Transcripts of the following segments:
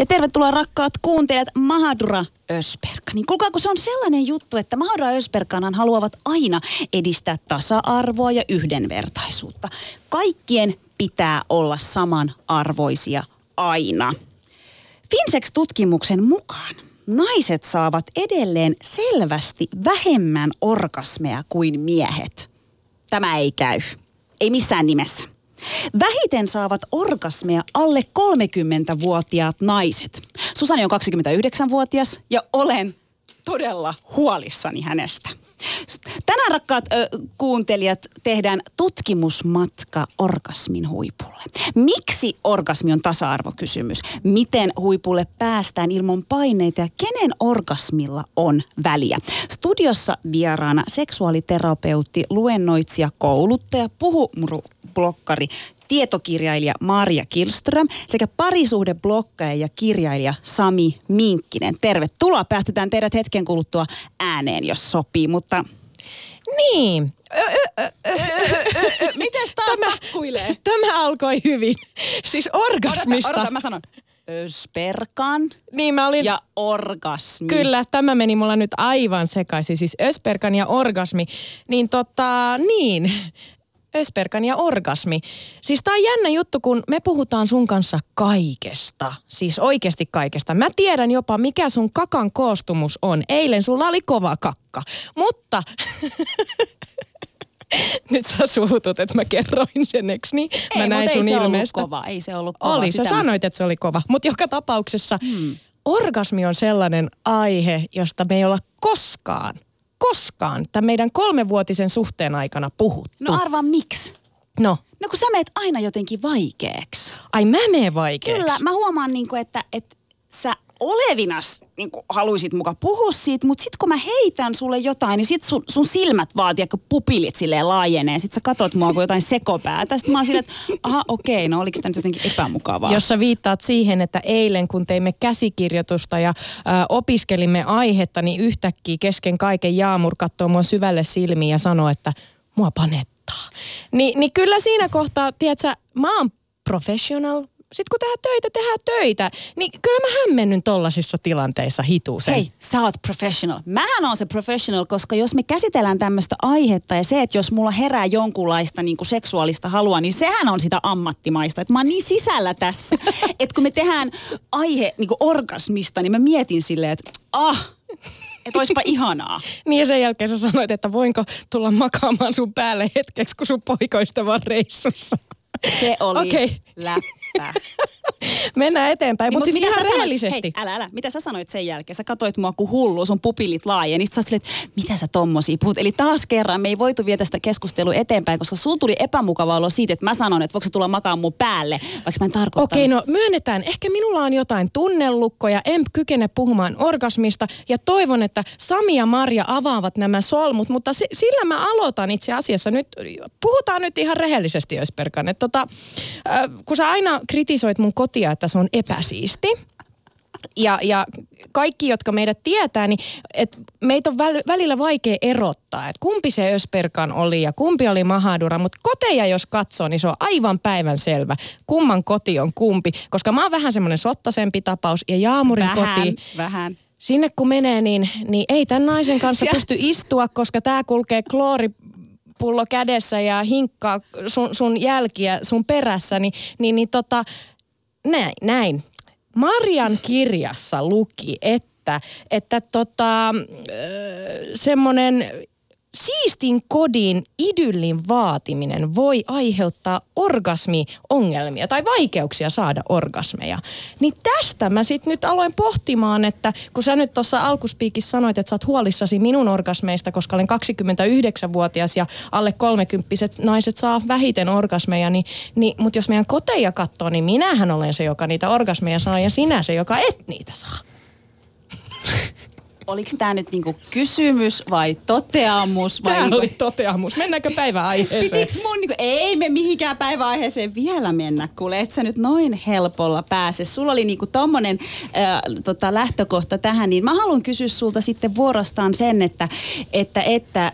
Ja tervetuloa rakkaat kuuntelijat Mahadura Ösperka. Niin kuulkaa, kun se on sellainen juttu, että Mahadura Ösperkanan haluavat aina edistää tasa-arvoa ja yhdenvertaisuutta. Kaikkien pitää olla samanarvoisia aina. Finsex-tutkimuksen mukaan naiset saavat edelleen selvästi vähemmän orgasmeja kuin miehet. Tämä ei käy. Ei missään nimessä. Vähiten saavat orgasmeja alle 30-vuotiaat naiset. Susani on 29-vuotias ja olen todella huolissani hänestä. Tänään rakkaat ö, kuuntelijat tehdään tutkimusmatka orgasmin huipulle. Miksi orgasmi on tasa-arvokysymys? Miten huipulle päästään ilman paineita ja kenen orgasmilla on väliä? Studiossa vieraana seksuaaliterapeutti, luennoitsija, kouluttaja, puhumurublokkari, tietokirjailija Maria Kilström sekä parisuhdeblokkaaja ja kirjailija Sami Minkkinen. Tervetuloa, päästetään teidät hetken kuluttua ääneen, jos sopii, mutta... Niin. Mites taas Tämä- takkuilee? Tämä alkoi hyvin. Siis orgasmista. Odota, odota, mä sanon. Ösperkan Niin mä olin... ja orgasmi. Kyllä, tämä meni mulla nyt aivan sekaisin. Siis Ösperkan ja orgasmi. Niin tota, niin. Ösperkan ja orgasmi. Siis tää on jännä juttu, kun me puhutaan sun kanssa kaikesta. Siis oikeasti kaikesta. Mä tiedän jopa, mikä sun kakan koostumus on. Eilen sulla oli kova kakka. Mutta... Nyt sä suutut, että mä kerroin sen, eks niin? Mä Ei, näin mut ei sun se ollut kova. Ei se ollut kova. Oli, sä Sitä sanoit, että se oli kova. Mutta joka tapauksessa hmm. orgasmi on sellainen aihe, josta me ei olla koskaan, koskaan tämän meidän kolmevuotisen suhteen aikana puhuttu. No arvaa miksi? no. No kun sä meet aina jotenkin vaikeaksi. Ai mä menen vaikeaksi. Kyllä, mä huomaan, niin kuin, että, että olevinas niin haluisit muka puhua siitä, mutta sitten kun mä heitän sulle jotain, niin sit sun, sun silmät vaatii, kun pupilit silleen laajenee. Sitten sä katot mua kuin jotain sekopäätä. Sitten mä oon silleen, että aha okei, no oliko tämä jotenkin epämukavaa? Jos sä viittaat siihen, että eilen kun teimme käsikirjoitusta ja ö, opiskelimme aihetta, niin yhtäkkiä kesken kaiken Jaamur katsoo mua syvälle silmiin ja sanoo, että mua panettaa. Ni, niin kyllä siinä kohtaa, tiedätkö, mä oon professional. Sitten kun tehdään töitä, tehdään töitä. Niin kyllä mä hämmennyn tollasissa tilanteissa hituusen. Hei, sä oot professional. Mähän on se professional, koska jos me käsitellään tämmöistä aihetta ja se, että jos mulla herää jonkunlaista niin kuin seksuaalista halua, niin sehän on sitä ammattimaista. Että mä oon niin sisällä tässä, että kun me tehdään aihe niin kuin orgasmista, niin mä mietin silleen, että ah, että oispa ihanaa. Niin ja sen jälkeen sä sanoit, että voinko tulla makaamaan sun päälle hetkeksi, kun sun poikoista on reissussa. Se oli Okei. läppä. Mennään eteenpäin, Niin, mutta siis ihan rehellisesti. Hei, älä, älä. Mitä sä sanoit sen jälkeen? Sä katoit mua kuin hullu, sun pupilit laajeni. Sitten sä silleen, että mitä sä tommosia puhut? Eli taas kerran me ei voitu viedä sitä keskustelua eteenpäin, koska sulla tuli epämukava olo siitä, että mä sanon, että voiko sä tulla makaan mun päälle, vaikka mä en tarkoittanut Okei, no myönnetään. Ehkä minulla on jotain tunnelukkoja, en kykene puhumaan orgasmista ja toivon, että Sami ja Marja avaavat nämä solmut, mutta si- sillä mä aloitan itse asiassa nyt, puhutaan nyt ihan rehellisesti, Ösperkan, tota, äh, kun sä aina kritisoit mun kotia, että se on epäsiisti, ja, ja kaikki, jotka meidät tietää, niin et meitä on väl, välillä vaikea erottaa, että kumpi se Ösperkan oli ja kumpi oli Mahadura. Mutta koteja jos katsoo, niin se on aivan päivän selvä, kumman koti on kumpi. Koska mä oon vähän semmoinen sottasempi tapaus ja Jaamurin vähän, koti, vähän. sinne kun menee, niin, niin ei tämän naisen kanssa pysty istua, koska tämä kulkee kloori pullo kädessä ja hinkkaa sun, sun jälkiä sun perässä, niin, niin, niin tota, näin, näin. Marian kirjassa luki, että, että tota, semmoinen siistin kodin idyllin vaatiminen voi aiheuttaa orgasmiongelmia tai vaikeuksia saada orgasmeja. Niin tästä mä sitten nyt aloin pohtimaan, että kun sä nyt tuossa alkuspiikissä sanoit, että sä oot huolissasi minun orgasmeista, koska olen 29-vuotias ja alle 30 naiset saa vähiten orgasmeja, niin, niin, mutta jos meidän koteja katsoo, niin minähän olen se, joka niitä orgasmeja saa ja sinä se, joka et niitä saa. Oliko tämä nyt niinku kysymys vai toteamus? Vai Tämä niinku, oli toteamus. Mennäänkö päiväaiheeseen? Pitiks mun, niinku, ei me mihinkään päiväaiheeseen vielä mennä, kuule, et sä nyt noin helpolla pääse. Sulla oli niinku tommonen äh, tota, lähtökohta tähän, niin mä haluan kysyä sulta sitten vuorostaan sen, että, että, että äh,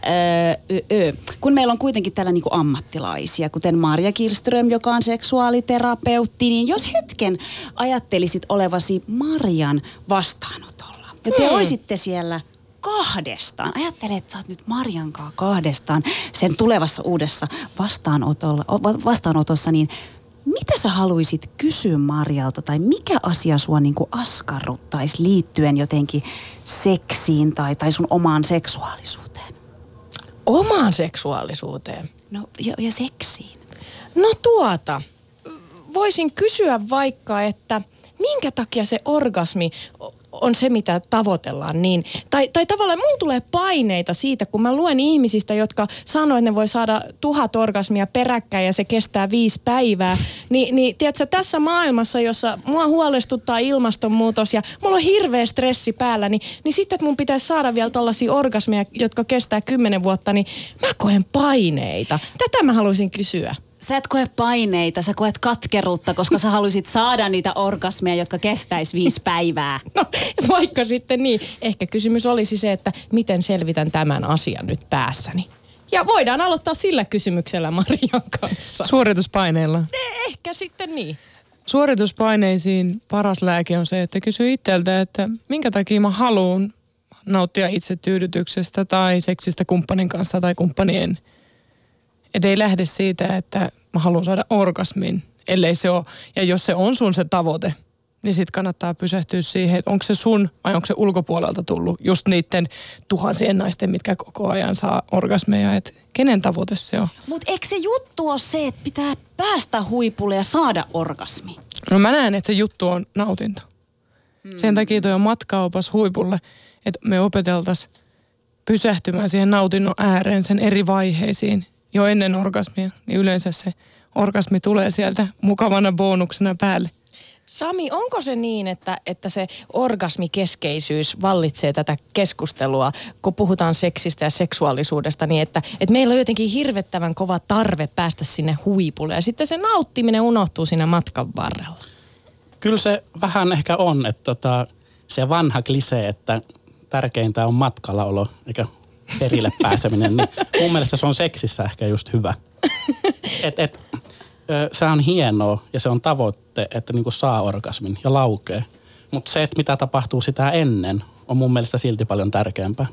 ö, ö, kun meillä on kuitenkin täällä niinku ammattilaisia, kuten Marja Kirström, joka on seksuaaliterapeutti, niin jos hetken ajattelisit olevasi Marjan vastaanotolla, ja te Hmm. olisitte siellä kahdestaan. Ajattele, että sä oot nyt Marjankaa kahdestaan sen tulevassa uudessa vastaanotolla, vastaanotossa, niin mitä sä haluaisit kysyä Marjalta tai mikä asia sua niinku askarruttaisi liittyen jotenkin seksiin tai, tai sun omaan seksuaalisuuteen? Omaan seksuaalisuuteen. No ja, ja seksiin. No tuota, voisin kysyä vaikka, että minkä takia se orgasmi on se, mitä tavoitellaan niin. Tai, tai tavallaan mulla tulee paineita siitä, kun mä luen ihmisistä, jotka sanoo, että ne voi saada tuhat orgasmia peräkkäin ja se kestää viisi päivää. Ni, niin tiedätkö, tässä maailmassa, jossa mua huolestuttaa ilmastonmuutos ja mulla on hirveä stressi päällä, niin, niin sitten, että mun pitäisi saada vielä tollaisia orgasmeja, jotka kestää kymmenen vuotta, niin mä koen paineita. Tätä mä haluaisin kysyä. Sä et koe paineita, sä koet katkeruutta, koska sä haluaisit saada niitä orgasmeja, jotka kestäis viisi päivää. No, vaikka sitten niin. Ehkä kysymys olisi se, että miten selvitän tämän asian nyt päässäni. Ja voidaan aloittaa sillä kysymyksellä Marian kanssa. Suorituspaineilla. Ehkä sitten niin. Suorituspaineisiin paras lääke on se, että kysyy itseltä, että minkä takia mä haluan nauttia itse tyydytyksestä tai seksistä kumppanin kanssa tai kumppanien. Että ei lähde siitä, että mä haluan saada orgasmin, ellei se ole. Ja jos se on sun se tavoite, niin sitten kannattaa pysähtyä siihen, että onko se sun vai onko se ulkopuolelta tullut just niiden tuhansien naisten, mitkä koko ajan saa orgasmeja. Että kenen tavoite se on? Mutta eikö se juttu ole se, että pitää päästä huipulle ja saada orgasmi? No mä näen, että se juttu on nautinto. Sen takia toi on matkaopas huipulle, että me opeteltaisiin pysähtymään siihen nautinnon ääreen, sen eri vaiheisiin jo ennen orgasmia. Niin yleensä se orgasmi tulee sieltä mukavana bonuksena päälle. Sami, onko se niin, että, että se orgasmikeskeisyys vallitsee tätä keskustelua, kun puhutaan seksistä ja seksuaalisuudesta, niin että, että meillä on jotenkin hirvettävän kova tarve päästä sinne huipulle ja sitten se nauttiminen unohtuu siinä matkan varrella. Kyllä se vähän ehkä on, että tota, se vanha klisee, että tärkeintä on matkalla eikä perille pääseminen, niin mun mielestä se on seksissä ehkä just hyvä. Et, et, se on hienoa ja se on tavoitte, että niinku saa orgasmin ja laukee. Mutta se, että mitä tapahtuu sitä ennen, on mun mielestä silti paljon tärkeämpää.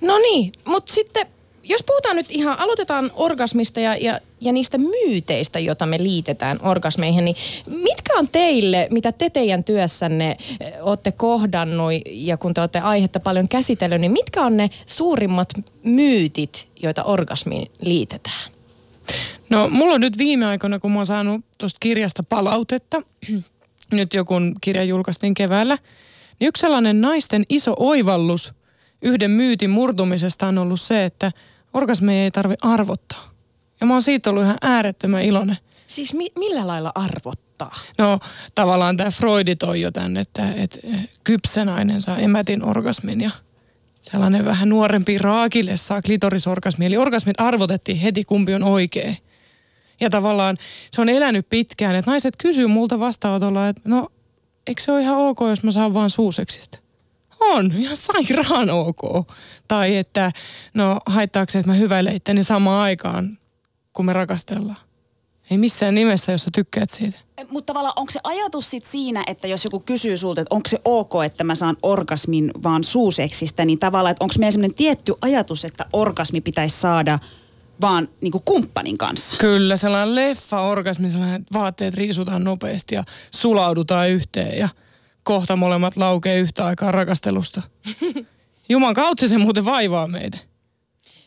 No niin, mutta sitten jos puhutaan nyt ihan, aloitetaan orgasmista ja, ja, ja niistä myyteistä, joita me liitetään orgasmeihin, niin mitkä on teille, mitä te teidän työssänne eh, olette kohdannut ja kun te olette aihetta paljon käsitellyt, niin mitkä on ne suurimmat myytit, joita orgasmiin liitetään? No mulla on nyt viime aikoina, kun mä oon saanut tuosta kirjasta palautetta, nyt joku kirja julkaistiin keväällä, niin yksi sellainen naisten iso oivallus yhden myytin murtumisesta on ollut se, että orgasmeja ei tarvi arvottaa. Ja mä oon siitä ollut ihan äärettömän iloinen. Siis mi- millä lailla arvottaa? No tavallaan tämä Freudi toi jo tänne, että, että kypsä nainen saa emätin orgasmin ja sellainen vähän nuorempi raakille saa klitorisorgasmi. Eli orgasmit arvotettiin heti, kumpi on oikea. Ja tavallaan se on elänyt pitkään, että naiset kysyy multa vastaanotolla, että no eikö se ole ihan ok, jos mä saan vaan suuseksistä? On, ihan sairaan ok. Tai että no haittaako se, että mä hyväilen itteni samaan aikaan, kun me rakastellaan. Ei missään nimessä, jos sä tykkäät siitä. Mutta tavallaan onko se ajatus sit siinä, että jos joku kysyy sulta, että onko se ok, että mä saan orgasmin vaan suuseksistä, niin tavallaan, että onko meillä sellainen tietty ajatus, että orgasmi pitäisi saada vaan niin kuin kumppanin kanssa? Kyllä, sellainen leffa-orgasmi, sellainen että vaatteet riisutaan nopeasti ja sulaudutaan yhteen ja kohta molemmat laukee yhtä aikaa rakastelusta. Juman kautta se muuten vaivaa meitä.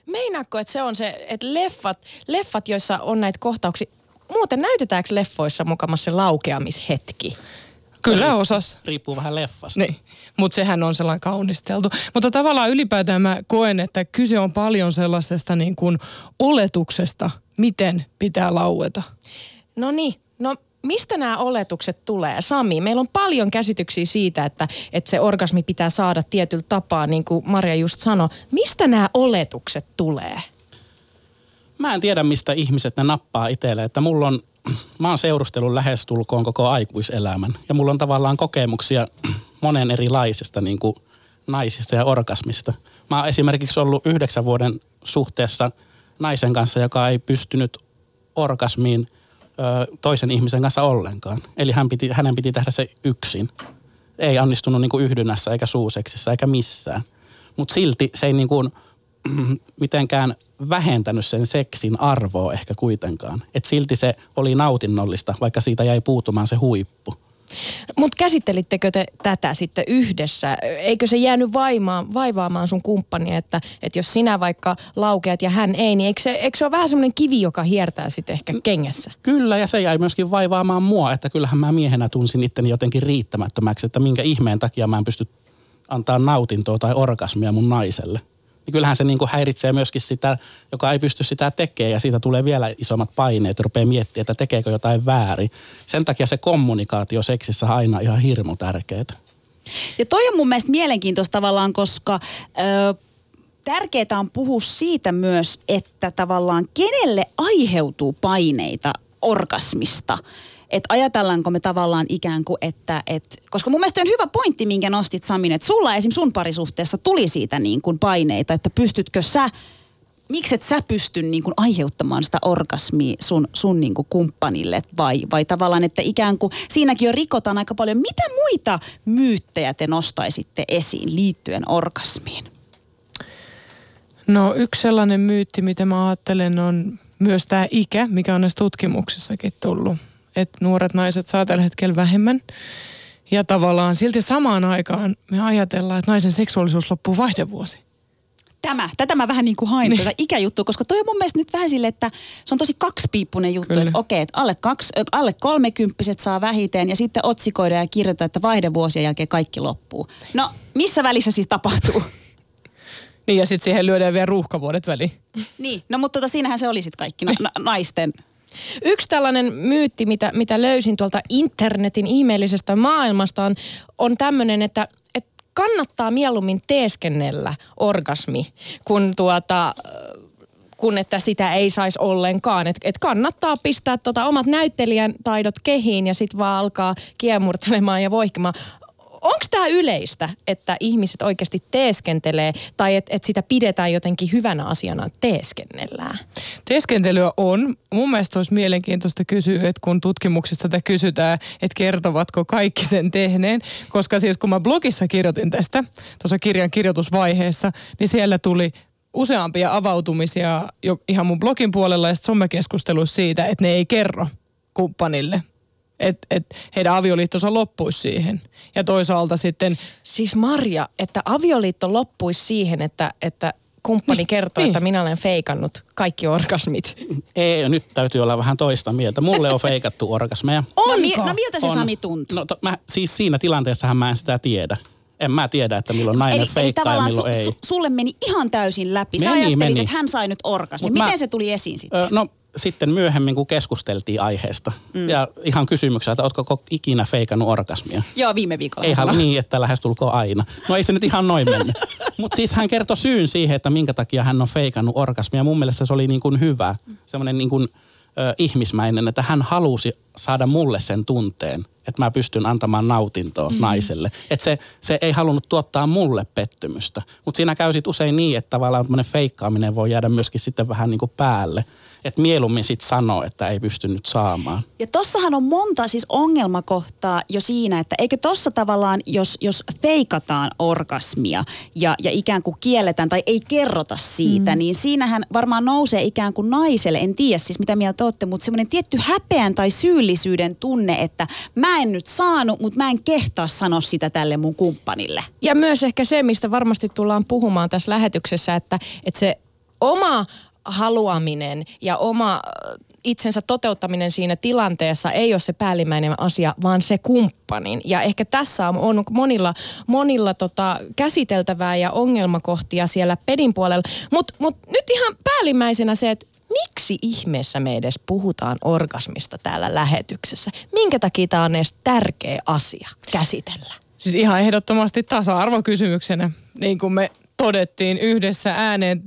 Meinaatko, että se on se, että leffat, leffat joissa on näitä kohtauksia, muuten näytetäänkö leffoissa mukamassa se laukeamishetki? Kyllä osas. Riippuu vähän leffasta. Niin, mutta sehän on sellainen kaunisteltu. Mutta tavallaan ylipäätään mä koen, että kyse on paljon sellaisesta niin kuin oletuksesta, miten pitää laueta. No niin, no mistä nämä oletukset tulee? Sami, meillä on paljon käsityksiä siitä, että, että se orgasmi pitää saada tietyllä tapaa, niin kuin Maria just sanoi. Mistä nämä oletukset tulee? Mä en tiedä, mistä ihmiset ne nappaa itselle. Että mulla on, mä oon seurustellut lähestulkoon koko aikuiselämän. Ja mulla on tavallaan kokemuksia monen erilaisista niin kuin naisista ja orgasmista. Mä oon esimerkiksi ollut yhdeksän vuoden suhteessa naisen kanssa, joka ei pystynyt orgasmiin toisen ihmisen kanssa ollenkaan. Eli hän piti, hänen piti tehdä se yksin. Ei onnistunut niin kuin yhdynnässä eikä suuseksissä eikä missään. Mutta silti se ei niin kuin, mitenkään vähentänyt sen seksin arvoa ehkä kuitenkaan. Et silti se oli nautinnollista, vaikka siitä jäi puutumaan se huippu. Mutta käsittelittekö te tätä sitten yhdessä? Eikö se jäänyt vaimaan, vaivaamaan sun kumppani, että, että jos sinä vaikka laukeat ja hän ei, niin eikö se, eikö se ole vähän semmoinen kivi, joka hiertää sitten ehkä kengessä? Kyllä, ja se jäi myöskin vaivaamaan mua, että kyllähän mä miehenä tunsin itteni jotenkin riittämättömäksi, että minkä ihmeen takia mä en pysty antaa nautintoa tai orgasmia mun naiselle niin kyllähän se niin kuin häiritsee myöskin sitä, joka ei pysty sitä tekemään ja siitä tulee vielä isommat paineet ja rupeaa miettimään, että tekeekö jotain väärin. Sen takia se kommunikaatio seksissä on aina ihan hirmu tärkeää. Ja toi on mun mielestä mielenkiintoista tavallaan, koska ö, tärkeää on puhua siitä myös, että tavallaan kenelle aiheutuu paineita orgasmista että ajatellaanko me tavallaan ikään kuin, että, että koska mun mielestä on hyvä pointti, minkä nostit Samin, että sulla esim. sun parisuhteessa tuli siitä niin kuin paineita, että pystytkö sä miksi et sä pysty niin kuin aiheuttamaan sitä orgasmia sun, sun niin kuin kumppanille vai, vai tavallaan, että ikään kuin siinäkin jo rikotaan aika paljon. Mitä muita myyttejä te nostaisitte esiin liittyen orgasmiin? No yksi sellainen myytti, mitä mä ajattelen, on myös tämä ikä, mikä on näissä tutkimuksissakin tullut että nuoret naiset saa tällä hetkellä vähemmän. Ja tavallaan silti samaan aikaan me ajatellaan, että naisen seksuaalisuus loppuu vaihdevuosi. Tämä, tätä mä vähän niin kuin hain, niin. tätä ikäjuttua, koska toi on mun mielestä nyt vähän silleen, että se on tosi kaksipiippunen juttu, Kyllä. että okei, että alle, kaksi, alle kolmekymppiset saa vähiten ja sitten otsikoida ja kirjoittaa, että vaihdevuosien jälkeen kaikki loppuu. No, missä välissä siis tapahtuu? niin ja sitten siihen lyödään vielä ruuhkavuodet väliin. niin, no mutta tota, siinähän se oli sitten kaikki na- na- naisten Yksi tällainen myytti, mitä, mitä löysin tuolta internetin ihmeellisestä maailmasta on, on tämmöinen, että, että kannattaa mieluummin teeskennellä orgasmi, kun tuota, kun että sitä ei saisi ollenkaan. Että et kannattaa pistää tota omat näyttelijän taidot kehiin ja sitten vaan alkaa kiemurtelemaan ja voihkimaan onko tämä yleistä, että ihmiset oikeasti teeskentelee tai että et sitä pidetään jotenkin hyvänä asiana, teeskennellään? Teeskentelyä on. Mun mielestä olisi mielenkiintoista kysyä, että kun tutkimuksista tätä kysytään, että kertovatko kaikki sen tehneen. Koska siis kun mä blogissa kirjoitin tästä, tuossa kirjan kirjoitusvaiheessa, niin siellä tuli useampia avautumisia jo ihan mun blogin puolella ja somekeskusteluissa siitä, että ne ei kerro kumppanille että et heidän avioliittonsa loppuisi siihen. Ja toisaalta sitten... Siis Marja, että avioliitto loppuisi siihen, että, että kumppani niin, kertoo, niin. että minä olen feikannut kaikki orgasmit. Ei, nyt täytyy olla vähän toista mieltä. Mulle on feikattu orgasmeja. On, no, no miltä se on. Sami tuntuu? No, to, mä, siis siinä tilanteessahan mä en sitä tiedä. En mä tiedä, että milloin nainen eli, feikkaa eli ja milloin su, ei. Su, sulle meni ihan täysin läpi. Sä meni, ajattelit, meni. että hän sai nyt orgasmin. Miten mä, se tuli esiin sitten? Ö, no sitten myöhemmin, kun keskusteltiin aiheesta mm. ja ihan kysymyksiä, että ootko ikinä feikannut orgasmia? Joo, viime viikolla. Ei hän niin, että lähestulkoon aina. No ei se nyt ihan noin mennyt. Mutta siis hän kertoi syyn siihen, että minkä takia hän on feikannut orgasmia. Mun mielestä se oli niin kuin hyvä, semmoinen niin kuin, ö, ihmismäinen, että hän halusi saada mulle sen tunteen, että mä pystyn antamaan nautintoa mm. naiselle. Että se, se ei halunnut tuottaa mulle pettymystä. Mutta siinä käy sit usein niin, että tavallaan feikkaaminen voi jäädä myöskin sitten vähän niin kuin päälle että mieluummin sitten sanoo, että ei pysty nyt saamaan. Ja tossahan on monta siis ongelmakohtaa jo siinä, että eikö tossa tavallaan, jos, jos feikataan orgasmia ja, ja ikään kuin kielletään tai ei kerrota siitä, mm. niin siinähän varmaan nousee ikään kuin naiselle, en tiedä siis mitä mieltä olette, mutta semmoinen tietty häpeän tai syyllisyyden tunne, että mä en nyt saanut, mutta mä en kehtaa sanoa sitä tälle mun kumppanille. Ja myös ehkä se, mistä varmasti tullaan puhumaan tässä lähetyksessä, että, että se oma haluaminen ja oma itsensä toteuttaminen siinä tilanteessa ei ole se päällimmäinen asia, vaan se kumppanin. Ja ehkä tässä on monilla, monilla tota käsiteltävää ja ongelmakohtia siellä pedin puolella. Mutta mut nyt ihan päällimmäisenä se, että miksi ihmeessä me edes puhutaan orgasmista täällä lähetyksessä? Minkä takia tämä on edes tärkeä asia käsitellä? Siis ihan ehdottomasti tasa-arvokysymyksenä, niin kuin me todettiin yhdessä ääneen.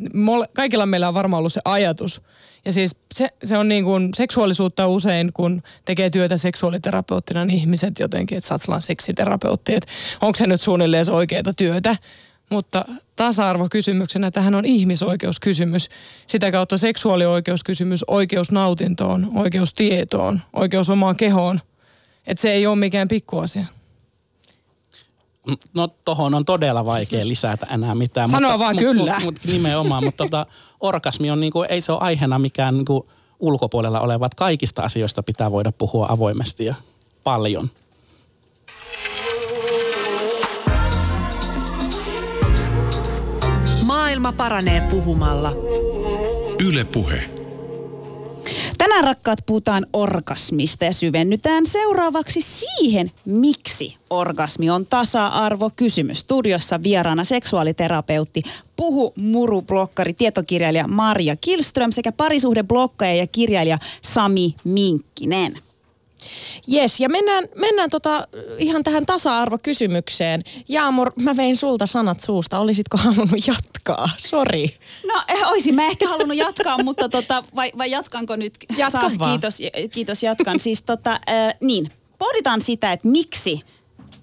Kaikilla meillä on varmaan ollut se ajatus. Ja siis se, se on niin kuin seksuaalisuutta usein, kun tekee työtä seksuaaliterapeuttina, niin ihmiset jotenkin, että oot seksiterapeutti, että onko se nyt suunnilleen se oikeaa työtä. Mutta tasa-arvokysymyksenä tähän on ihmisoikeuskysymys. Sitä kautta seksuaalioikeuskysymys, oikeus nautintoon, oikeus tietoon, oikeus omaan kehoon. Että se ei ole mikään pikkuasia. No tohon on todella vaikea lisätä enää mitään. Sanoa mutta, vaan mut, kyllä. Mut, mut, nimenomaan, mutta tota, orgasmi on niinku, ei se ole aiheena mikään niinku ulkopuolella olevat. Kaikista asioista pitää voida puhua avoimesti ja paljon. Maailma paranee puhumalla. Yle Puhe. Tänään rakkaat puhutaan orgasmista ja syvennytään seuraavaksi siihen, miksi orgasmi on tasa-arvo kysymys. Studiossa vieraana seksuaaliterapeutti, puhu muru blokkari, tietokirjailija Maria Kilström sekä parisuhdeblokkaja ja kirjailija Sami Minkkinen. Jes, ja mennään, mennään tota, ihan tähän tasa-arvokysymykseen. Jaamur, mä vein sulta sanat suusta. Olisitko halunnut jatkaa? Sori. No, eh, olisin mä ehkä halunnut jatkaa, mutta tota, vai, vai jatkanko nyt? Jatka Saa, vaan. Kiitos, kiitos, jatkan. Siis tota, äh, niin, pohditaan sitä, että miksi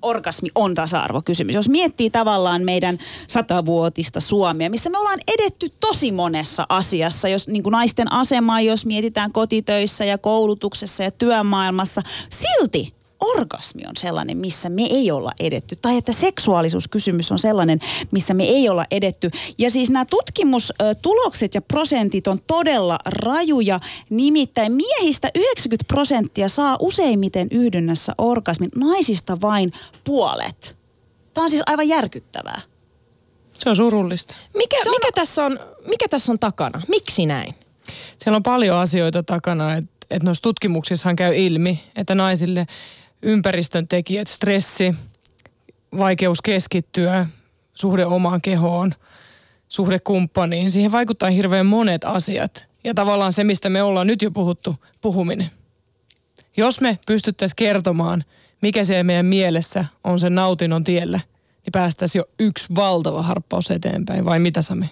orgasmi on tasa-arvokysymys. Jos miettii tavallaan meidän satavuotista Suomea, missä me ollaan edetty tosi monessa asiassa, jos niin kuin naisten asemaa, jos mietitään kotitöissä ja koulutuksessa ja työmaailmassa, silti orgasmi on sellainen, missä me ei olla edetty. Tai että seksuaalisuuskysymys on sellainen, missä me ei olla edetty. Ja siis nämä tutkimustulokset ja prosentit on todella rajuja. Nimittäin miehistä 90 prosenttia saa useimmiten yhdynnässä orgasmin, naisista vain puolet. Tämä on siis aivan järkyttävää. Se on surullista. Mikä, on... mikä, tässä, on, mikä tässä on takana? Miksi näin? Siellä on paljon asioita takana, että että noissa tutkimuksissahan käy ilmi, että naisille ympäristön tekijät, stressi, vaikeus keskittyä, suhde omaan kehoon, suhde kumppaniin. Siihen vaikuttaa hirveän monet asiat. Ja tavallaan se, mistä me ollaan nyt jo puhuttu, puhuminen. Jos me pystyttäisiin kertomaan, mikä se meidän mielessä on sen nautinnon tiellä, niin päästäisiin jo yksi valtava harppaus eteenpäin. Vai mitä Sami?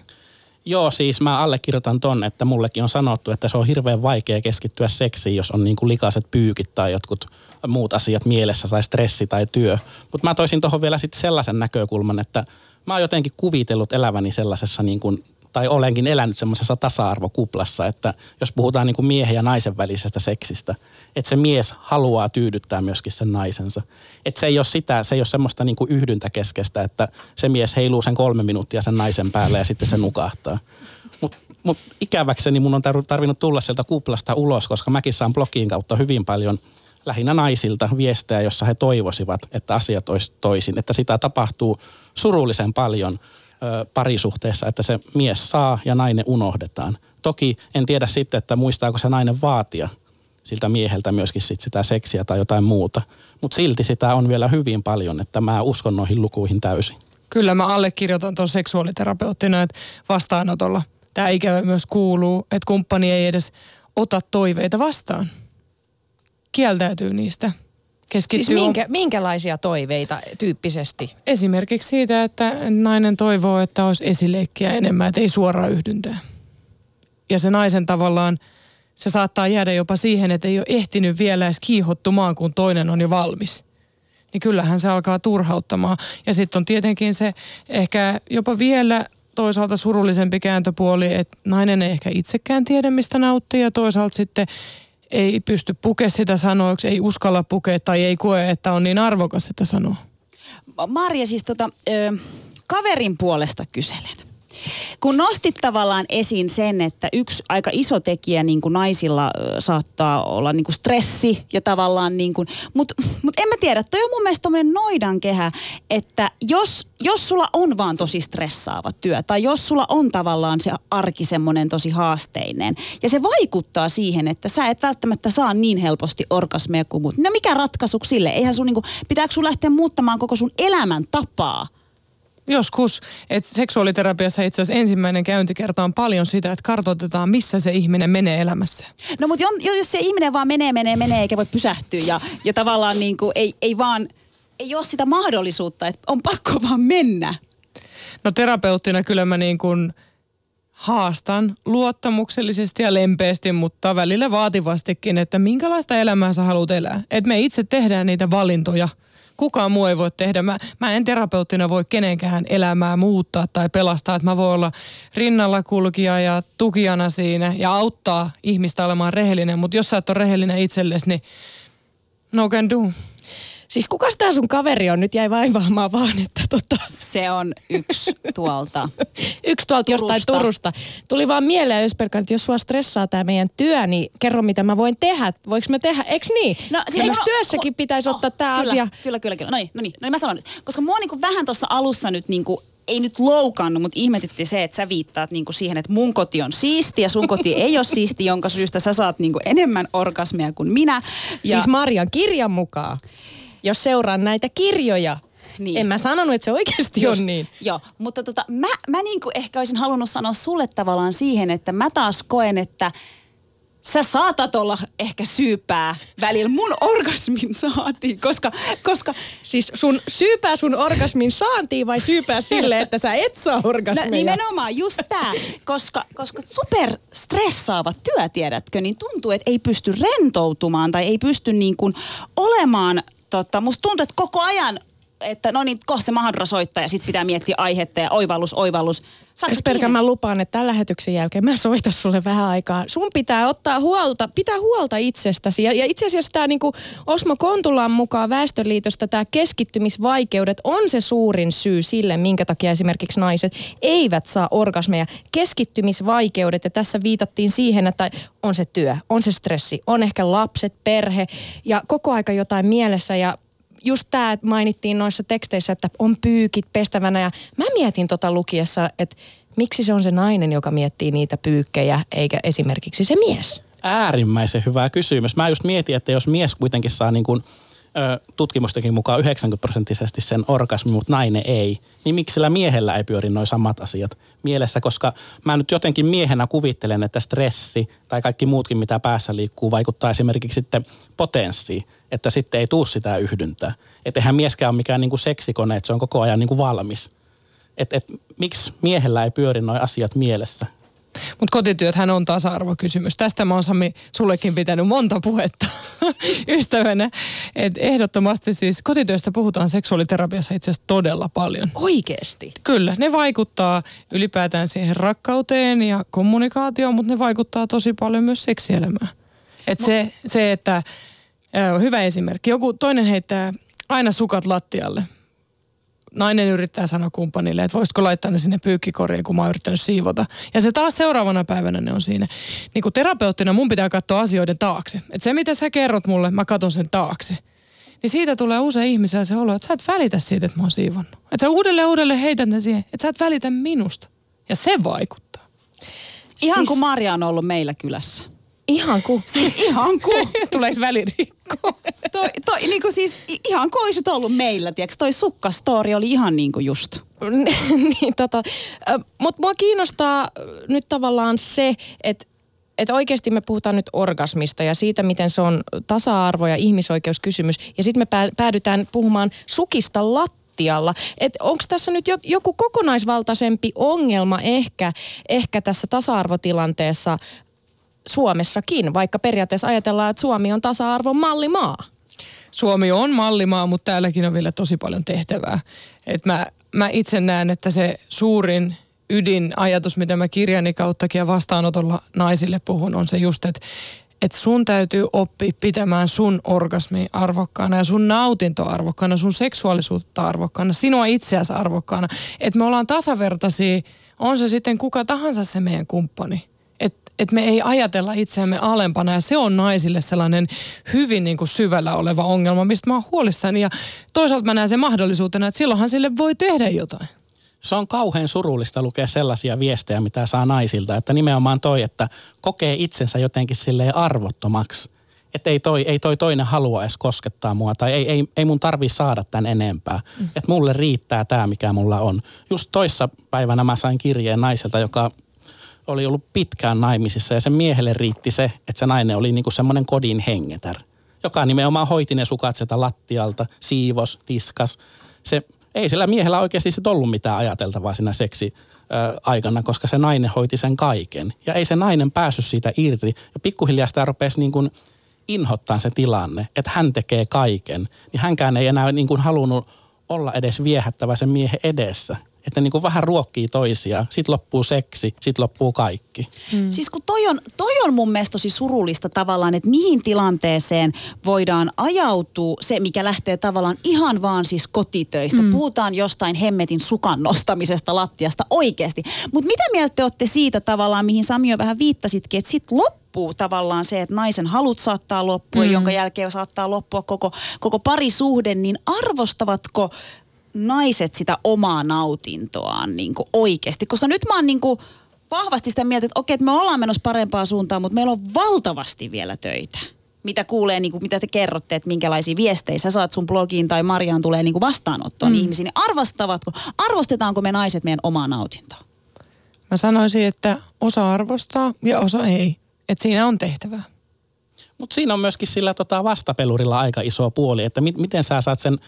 Joo, siis mä allekirjoitan ton, että mullekin on sanottu, että se on hirveän vaikea keskittyä seksiin, jos on niin kuin likaiset pyykit tai jotkut muut asiat mielessä tai stressi tai työ. Mutta mä toisin tuohon vielä sitten sellaisen näkökulman, että mä oon jotenkin kuvitellut eläväni sellaisessa niin kuin tai olenkin elänyt semmoisessa tasa-arvokuplassa, että jos puhutaan niin kuin miehen ja naisen välisestä seksistä, että se mies haluaa tyydyttää myöskin sen naisensa. Että se ei ole sitä, se ei ole semmoista niin kuin yhdyntäkeskeistä, että se mies heiluu sen kolme minuuttia sen naisen päälle ja sitten se nukahtaa. Mutta mut ikäväkseni mun on tarvinnut tulla sieltä kuplasta ulos, koska mäkin saan blogiin kautta hyvin paljon lähinnä naisilta viestejä, jossa he toivoisivat, että asiat olisi toisin. Että sitä tapahtuu surullisen paljon – parisuhteessa, että se mies saa ja nainen unohdetaan. Toki en tiedä sitten, että muistaako se nainen vaatia siltä mieheltä myöskin sit sitä seksiä tai jotain muuta. Mutta silti sitä on vielä hyvin paljon, että mä uskon noihin lukuihin täysin. Kyllä mä allekirjoitan tuon seksuaaliterapeuttina, että vastaanotolla tämä ikävä myös kuuluu, että kumppani ei edes ota toiveita vastaan. Kieltäytyy niistä keskittyy... Siis minkä, minkälaisia toiveita tyyppisesti? Esimerkiksi siitä, että nainen toivoo, että olisi esileikkiä enemmän, että ei suoraan yhdyntää. Ja se naisen tavallaan, se saattaa jäädä jopa siihen, että ei ole ehtinyt vielä edes kiihottumaan, kun toinen on jo valmis. Niin kyllähän se alkaa turhauttamaan. Ja sitten on tietenkin se ehkä jopa vielä toisaalta surullisempi kääntöpuoli, että nainen ei ehkä itsekään tiedä, mistä nauttii ja toisaalta sitten ei pysty pukea sitä sanoiksi, ei uskalla pukea tai ei koe, että on niin arvokas, että sanoo. Marja, siis tota, ö, kaverin puolesta kyselen. Kun nostit tavallaan esiin sen, että yksi aika iso tekijä niin kuin naisilla saattaa olla niin kuin stressi ja tavallaan niin kuin, mutta mut en mä tiedä, toi on mun mielestä tommonen noidan kehä, että jos, jos sulla on vaan tosi stressaava työ tai jos sulla on tavallaan se arki semmoinen tosi haasteinen ja se vaikuttaa siihen, että sä et välttämättä saa niin helposti orgasmeja kuin muut. No mikä ratkaisu sille? Eihän sun niin kuin, pitääkö sun lähteä muuttamaan koko sun elämän tapaa? Joskus. Et seksuaaliterapiassa itse asiassa ensimmäinen käyntikerta on paljon sitä, että kartoitetaan, missä se ihminen menee elämässä. No mutta jos se ihminen vaan menee, menee, menee eikä voi pysähtyä ja, ja tavallaan niin kuin ei, ei vaan, ei ole sitä mahdollisuutta, että on pakko vaan mennä. No terapeuttina kyllä mä niin kuin haastan luottamuksellisesti ja lempeästi, mutta välillä vaativastikin, että minkälaista elämää sä haluat elää. Että me itse tehdään niitä valintoja – kukaan muu ei voi tehdä. Mä, mä en terapeuttina voi kenenkään elämää muuttaa tai pelastaa. Että mä voin olla rinnalla kulkija ja tukijana siinä ja auttaa ihmistä olemaan rehellinen. Mutta jos sä et ole rehellinen itsellesi, niin no can do. Siis kuka tämä sun kaveri on? Nyt jäi vaivaamaan vaan, että tota... Se on yksi tuolta. yksi tuolta Turusta. jostain Turusta. Tuli vaan mieleen, Ösperkan, että jos sua stressaa tämä meidän työ, niin kerro mitä mä voin tehdä. Voinko mä tehdä, eikö niin? No, siis Eikö työssäkin pitäisi oh, ottaa tämä asia? Kyllä, kyllä, kyllä. No niin, no niin, no niin mä sanon nyt. Koska mua niinku vähän tuossa alussa nyt niinku ei nyt loukannut, mutta ihmetytti se, että sä viittaat niinku siihen, että mun koti on siisti ja sun koti ei ole siisti, jonka syystä sä saat niinku enemmän orgasmia kuin minä. Ja... Siis Marian kirjan mukaan jos seuraan näitä kirjoja. Niin. En mä sanonut, että se oikeasti Just, on niin. Joo, mutta tota, mä, mä niinku ehkä olisin halunnut sanoa sulle tavallaan siihen, että mä taas koen, että sä saatat olla ehkä syypää välillä mun orgasmin saantiin, koska, koska... Siis sun syypää sun orgasmin saantiin vai syypää sille, että sä et saa orgasmia? No, nimenomaan, just tää. Koska, koska super stressaava työ, tiedätkö, niin tuntuu, että ei pysty rentoutumaan tai ei pysty niin kuin olemaan tota, musta tuntuu, että koko ajan että no niin, kohta se Mahadra soittaa ja sitten pitää miettiä aihetta ja oivallus, oivallus. Esperkä, mä lupaan, että tällä lähetyksen jälkeen mä soitan sulle vähän aikaa. Sun pitää ottaa huolta, pitää huolta itsestäsi. Ja, ja itse asiassa tämä niinku Osmo Kontulan mukaan Väestöliitosta tämä keskittymisvaikeudet on se suurin syy sille, minkä takia esimerkiksi naiset eivät saa orgasmeja. Keskittymisvaikeudet, ja tässä viitattiin siihen, että on se työ, on se stressi, on ehkä lapset, perhe ja koko aika jotain mielessä ja just tämä, että mainittiin noissa teksteissä, että on pyykit pestävänä ja mä mietin tota lukiessa, että miksi se on se nainen, joka miettii niitä pyykkejä, eikä esimerkiksi se mies? Äärimmäisen hyvä kysymys. Mä just mietin, että jos mies kuitenkin saa niin kuin, ö, tutkimustenkin mukaan 90 prosenttisesti sen orgasmi, mutta nainen ei, niin miksi sillä miehellä ei pyöri noin samat asiat mielessä, koska mä nyt jotenkin miehenä kuvittelen, että stressi tai kaikki muutkin, mitä päässä liikkuu, vaikuttaa esimerkiksi sitten potenssiin että sitten ei tuu sitä yhdyntää. Että eihän mieskään ole mikään niin kuin seksikone, että se on koko ajan niin kuin valmis. Että et, miksi miehellä ei pyöri noin asiat mielessä? Mutta kotityöthän on tasa-arvokysymys. Tästä mä oon Sami sullekin pitänyt monta puhetta ystävänä. Et ehdottomasti siis kotityöstä puhutaan seksuaaliterapiassa itse asiassa todella paljon. Oikeesti? Kyllä, ne vaikuttaa ylipäätään siihen rakkauteen ja kommunikaatioon, mutta ne vaikuttaa tosi paljon myös seksielämään. Et se, se, että Hyvä esimerkki. Joku toinen heittää aina sukat lattialle. Nainen yrittää sanoa kumppanille, että voisitko laittaa ne sinne pyykkikoriin, kun mä oon yrittänyt siivota. Ja se taas seuraavana päivänä ne on siinä. Niin kuin terapeuttina mun pitää katsoa asioiden taakse. Että se mitä sä kerrot mulle, mä katson sen taakse. Niin siitä tulee usein ihmisellä se olo, että sä et välitä siitä, että mä oon siivonnut. Että sä uudelleen uudelleen heität ne siihen, että sä et välitä minusta. Ja se vaikuttaa. Ihan siis... kuin Maria on ollut meillä kylässä. Ihan ku. Siis ihan ku. Tuleeko välirikko? toi, toi, niin kuin siis ihan kuin olisit ollut meillä, tiedätkö? Toi sukkastori oli ihan niin kuin just. niin, tota, Mutta mua kiinnostaa nyt tavallaan se, että että oikeasti me puhutaan nyt orgasmista ja siitä, miten se on tasa-arvo ja ihmisoikeuskysymys. Ja sitten me päädytään puhumaan sukista lattialla. Että onko tässä nyt joku kokonaisvaltaisempi ongelma ehkä, ehkä tässä tasa-arvotilanteessa Suomessakin, vaikka periaatteessa ajatellaan, että Suomi on tasa-arvon mallimaa. Suomi on mallimaa, mutta täälläkin on vielä tosi paljon tehtävää. Et mä, mä itse näen, että se suurin ydinajatus, mitä mä kirjani kauttakin ja vastaanotolla naisille puhun, on se just, että että sun täytyy oppia pitämään sun orgasmi arvokkaana ja sun nautinto arvokkaana, sun seksuaalisuutta arvokkaana, sinua itseäsi arvokkaana. Että me ollaan tasavertaisia, on se sitten kuka tahansa se meidän kumppani että me ei ajatella itseämme alempana ja se on naisille sellainen hyvin niin kuin syvällä oleva ongelma, mistä mä oon huolissani ja toisaalta mä näen sen mahdollisuutena, että silloinhan sille voi tehdä jotain. Se on kauhean surullista lukea sellaisia viestejä, mitä saa naisilta, että nimenomaan toi, että kokee itsensä jotenkin silleen arvottomaksi. että ei toi, ei toi toinen halua edes koskettaa mua tai ei, ei, ei mun tarvi saada tämän enempää. Mm. Että mulle riittää tämä, mikä mulla on. Just toissa päivänä mä sain kirjeen naiselta, joka oli ollut pitkään naimisissa ja sen miehelle riitti se, että se nainen oli niinku semmoinen kodin hengetär, joka nimenomaan hoiti ne sukat sieltä lattialta, siivos, tiskas. Se, ei sillä miehellä oikeasti sit ollut mitään ajateltavaa siinä seksi ö, aikana, koska se nainen hoiti sen kaiken. Ja ei se nainen päässyt siitä irti. Ja pikkuhiljaa sitä rupesi niin kuin inhottaa se tilanne, että hän tekee kaiken. Niin hänkään ei enää niin kuin halunnut olla edes viehättävä sen miehen edessä että niin kuin vähän ruokkii toisiaan. Sitten loppuu seksi, sitten loppuu kaikki. Mm. Siis kun toi on, toi on mun mielestä tosi surullista tavallaan, että mihin tilanteeseen voidaan ajautua se, mikä lähtee tavallaan ihan vaan siis kotitöistä. Mm. Puhutaan jostain hemmetin sukan nostamisesta lattiasta oikeasti. Mutta mitä mieltä te olette siitä tavallaan, mihin Sami jo vähän viittasitkin, että sitten loppuu tavallaan se, että naisen halut saattaa loppua, mm. jonka jälkeen saattaa loppua koko, koko parisuhde, niin arvostavatko naiset sitä omaa nautintoaan niin kuin oikeasti? Koska nyt mä oon niin kuin vahvasti sitä mieltä, että okei, että me ollaan menossa parempaan suuntaan, mutta meillä on valtavasti vielä töitä. Mitä kuulee, niin kuin, mitä te kerrotte, että minkälaisia viestejä sä saat sun blogiin tai Mariaan tulee niin kuin vastaanottoon mm. ihmisiin, niin arvostavatko, arvostetaanko me naiset meidän omaa nautintoa? Mä sanoisin, että osa arvostaa ja osa ei. Että siinä on tehtävää. Mutta siinä on myöskin sillä tota vastapelurilla aika iso puoli, että mi- miten sä saat sen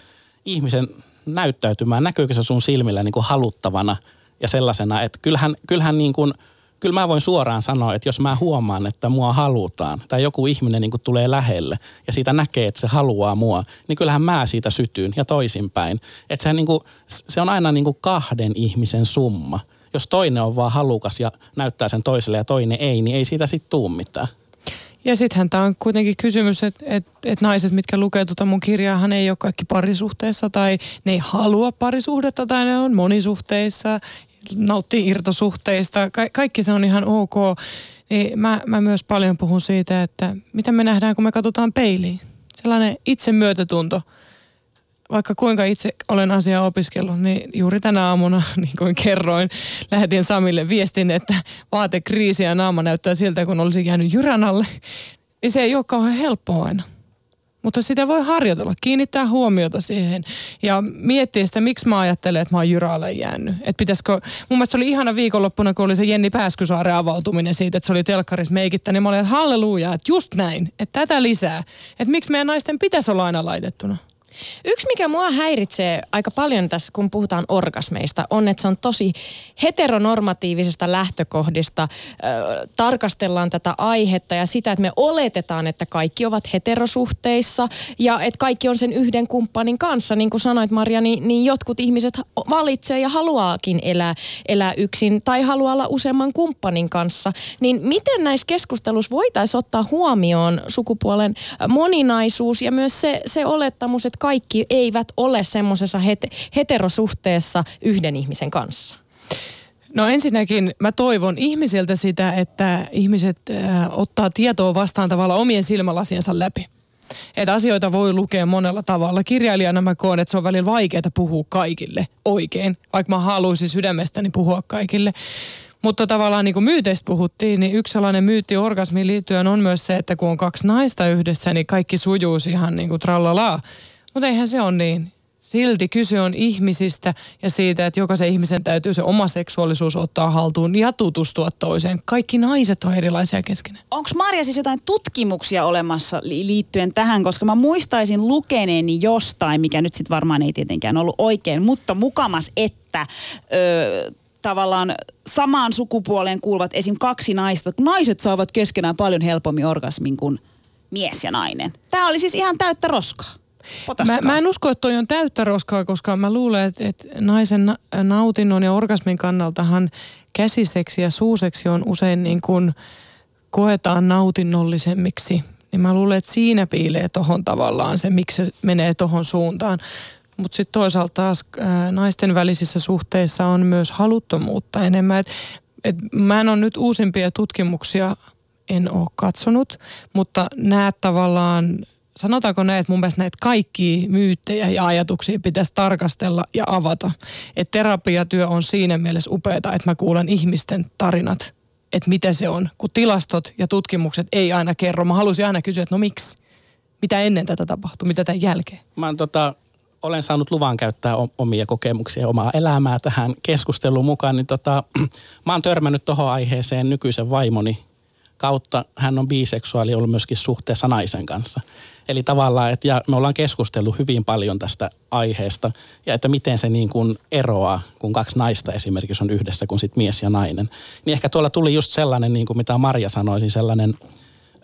ihmisen näyttäytymään, näkyykö se sun silmillä niin kuin haluttavana ja sellaisena, että kyllähän, kyllähän niin kuin, kyllä mä voin suoraan sanoa, että jos mä huomaan, että mua halutaan tai joku ihminen niin kuin tulee lähelle ja siitä näkee, että se haluaa mua, niin kyllähän mä siitä sytyn ja toisinpäin. Että se, niin kuin, se on aina niin kuin kahden ihmisen summa. Jos toinen on vaan halukas ja näyttää sen toiselle ja toinen ei, niin ei siitä sitten tuu mitään. Ja sittenhän tämä on kuitenkin kysymys, että et, et naiset, mitkä lukee tuota mun kirjaahan ei ole kaikki parisuhteessa tai ne ei halua parisuhdetta tai ne on monisuhteissa, nauttii irtosuhteista. Ka- kaikki se on ihan ok. Niin mä, mä myös paljon puhun siitä, että mitä me nähdään, kun me katsotaan peiliin. Sellainen itsemyötätunto – vaikka kuinka itse olen asiaa opiskellut, niin juuri tänä aamuna, niin kuin kerroin, lähetin Samille viestin, että vaatekriisi ja naama näyttää siltä, kun olisi jäänyt jyrän alle. Niin se ei ole kauhean helppoa aina. Mutta sitä voi harjoitella, kiinnittää huomiota siihen ja miettiä sitä, miksi mä ajattelen, että mä oon jyrälle jäänyt. Että pitäisikö, mun mielestä se oli ihana viikonloppuna, kun oli se Jenni Pääskysaaren avautuminen siitä, että se oli telkkarissa meikittä, niin mä olin, että halleluja, että just näin, että tätä lisää. Että miksi meidän naisten pitäisi olla aina laitettuna. Yksi, mikä mua häiritsee aika paljon tässä, kun puhutaan orgasmeista, on, että se on tosi heteronormatiivisesta lähtökohdista. Ö, tarkastellaan tätä aihetta ja sitä, että me oletetaan, että kaikki ovat heterosuhteissa ja että kaikki on sen yhden kumppanin kanssa. Niin kuin sanoit Maria, niin, niin jotkut ihmiset valitsee ja haluaakin elää, elää yksin tai haluaa olla useamman kumppanin kanssa. Niin miten näissä keskusteluissa voitaisiin ottaa huomioon sukupuolen moninaisuus ja myös se, se olettamus, että kaikki eivät ole semmoisessa het- heterosuhteessa yhden ihmisen kanssa? No ensinnäkin mä toivon ihmisiltä sitä, että ihmiset äh, ottaa tietoa vastaan tavallaan omien silmälasiensa läpi. Että asioita voi lukea monella tavalla. Kirjailijana mä koen, että se on välillä vaikeaa puhua kaikille oikein, vaikka mä haluaisin sydämestäni puhua kaikille. Mutta tavallaan niin kuin myyteistä puhuttiin, niin yksi sellainen myytti orgasmiin liittyen on myös se, että kun on kaksi naista yhdessä, niin kaikki sujuu ihan niin kuin trallalaa. Mutta eihän se ole niin. Silti kyse on ihmisistä ja siitä, että jokaisen ihmisen täytyy se oma seksuaalisuus ottaa haltuun ja tutustua toiseen. Kaikki naiset on erilaisia keskenään. Onko Marja siis jotain tutkimuksia olemassa liittyen tähän, koska mä muistaisin lukeneeni jostain, mikä nyt sitten varmaan ei tietenkään ollut oikein, mutta mukamas, että ö, tavallaan samaan sukupuoleen kuuluvat esim. kaksi naista, naiset saavat keskenään paljon helpommin orgasmin kuin mies ja nainen. Tämä oli siis ihan täyttä roskaa. Mä, mä en usko, että toi on täyttä roskaa, koska mä luulen, että, että naisen nautinnon ja orgasmin kannaltahan käsiseksi ja suuseksi on usein niin kuin koetaan nautinnollisemmiksi. Niin mä luulen, että siinä piilee tohon tavallaan se, miksi se menee tohon suuntaan. Mutta sitten toisaalta taas ää, naisten välisissä suhteissa on myös haluttomuutta enemmän. Et, et mä en ole nyt uusimpia tutkimuksia en ole katsonut, mutta näet tavallaan sanotaanko näin, että mun mielestä näitä kaikki myyttejä ja ajatuksia pitäisi tarkastella ja avata. Että terapiatyö on siinä mielessä upeaa, että mä kuulen ihmisten tarinat että mitä se on, kun tilastot ja tutkimukset ei aina kerro. Mä haluaisin aina kysyä, että no miksi? Mitä ennen tätä tapahtui, mitä tämän jälkeen? Mä oon tota, olen saanut luvan käyttää omia kokemuksia omaa elämää tähän keskusteluun mukaan, niin tota, mä oon törmännyt tuohon aiheeseen nykyisen vaimoni kautta. Hän on biseksuaali ollut myöskin suhteessa naisen kanssa. Eli tavallaan, että ja me ollaan keskustellut hyvin paljon tästä aiheesta ja että miten se niin kuin eroaa, kun kaksi naista esimerkiksi on yhdessä kuin sit mies ja nainen. Niin ehkä tuolla tuli just sellainen, niin kuin mitä Marja sanoi, niin sellainen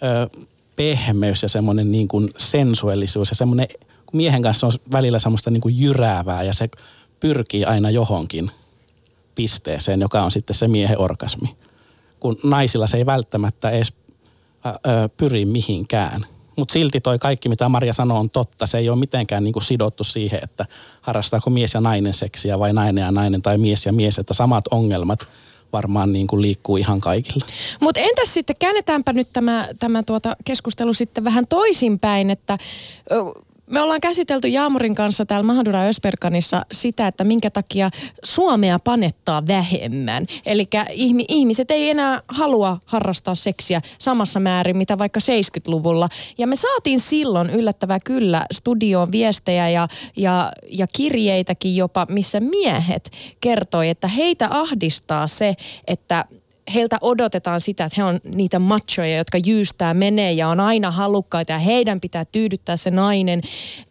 ö, pehmeys ja semmoinen niin kuin sensuellisuus ja semmoinen, kun miehen kanssa on välillä semmoista niin kuin jyräävää ja se pyrkii aina johonkin pisteeseen, joka on sitten se miehen orgasmi. Kun naisilla se ei välttämättä edes pyri mihinkään – mutta silti toi kaikki, mitä Maria sanoo, on totta. Se ei ole mitenkään niin kuin sidottu siihen, että harrastaako mies ja nainen seksiä vai nainen ja nainen tai mies ja mies. Että samat ongelmat varmaan niin kuin liikkuu ihan kaikilla. Mutta entäs sitten, käännetäänpä nyt tämä, tämä tuota keskustelu sitten vähän toisinpäin, että me ollaan käsitelty Jaamurin kanssa täällä Mahadura Ösperkanissa sitä, että minkä takia Suomea panettaa vähemmän. Eli ihmiset ei enää halua harrastaa seksiä samassa määrin, mitä vaikka 70-luvulla. Ja me saatiin silloin yllättävää kyllä studioon viestejä ja, ja, ja kirjeitäkin jopa, missä miehet kertoi, että heitä ahdistaa se, että heiltä odotetaan sitä, että he on niitä machoja, jotka jyystää menee ja on aina halukkaita ja heidän pitää tyydyttää se nainen.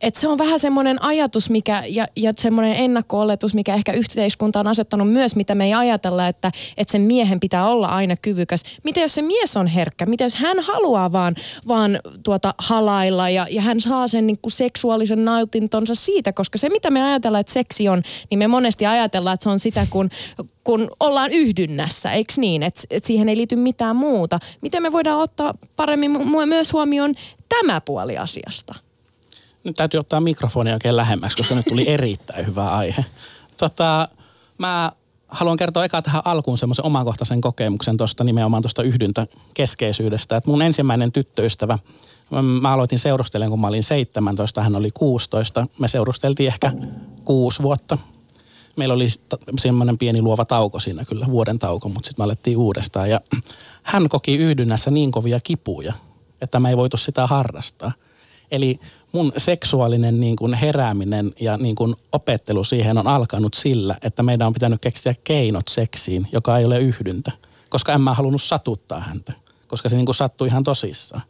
Että se on vähän semmoinen ajatus mikä, ja, ja semmoinen ennakko-oletus, mikä ehkä yhteiskunta on asettanut myös, mitä me ei ajatella, että, että sen miehen pitää olla aina kyvykäs. Mitä jos se mies on herkkä? Mitä jos hän haluaa vaan, vaan tuota halailla ja, ja hän saa sen niin kuin seksuaalisen nautintonsa siitä, koska se mitä me ajatellaan, että seksi on, niin me monesti ajatellaan, että se on sitä, kun, kun ollaan yhdynnässä, eikö niin? Että et siihen ei liity mitään muuta. Miten me voidaan ottaa paremmin myös huomioon tämä puoli asiasta? Nyt täytyy ottaa mikrofoni oikein lähemmäksi, koska nyt tuli erittäin hyvä aihe. Tota, mä haluan kertoa eka tähän alkuun semmoisen omakohtaisen kokemuksen tuosta nimenomaan tuosta yhdyntäkeskeisyydestä. Että mun ensimmäinen tyttöystävä, mä aloitin seurustelemaan, kun mä olin 17, hän oli 16. Me seurusteltiin ehkä kuusi vuotta meillä oli semmoinen pieni luova tauko siinä kyllä, vuoden tauko, mutta sitten me alettiin uudestaan. Ja hän koki yhdynnässä niin kovia kipuja, että me ei voitu sitä harrastaa. Eli mun seksuaalinen niin kuin herääminen ja niin kuin opettelu siihen on alkanut sillä, että meidän on pitänyt keksiä keinot seksiin, joka ei ole yhdyntä. Koska en mä halunnut satuttaa häntä, koska se niin kuin sattui ihan tosissaan.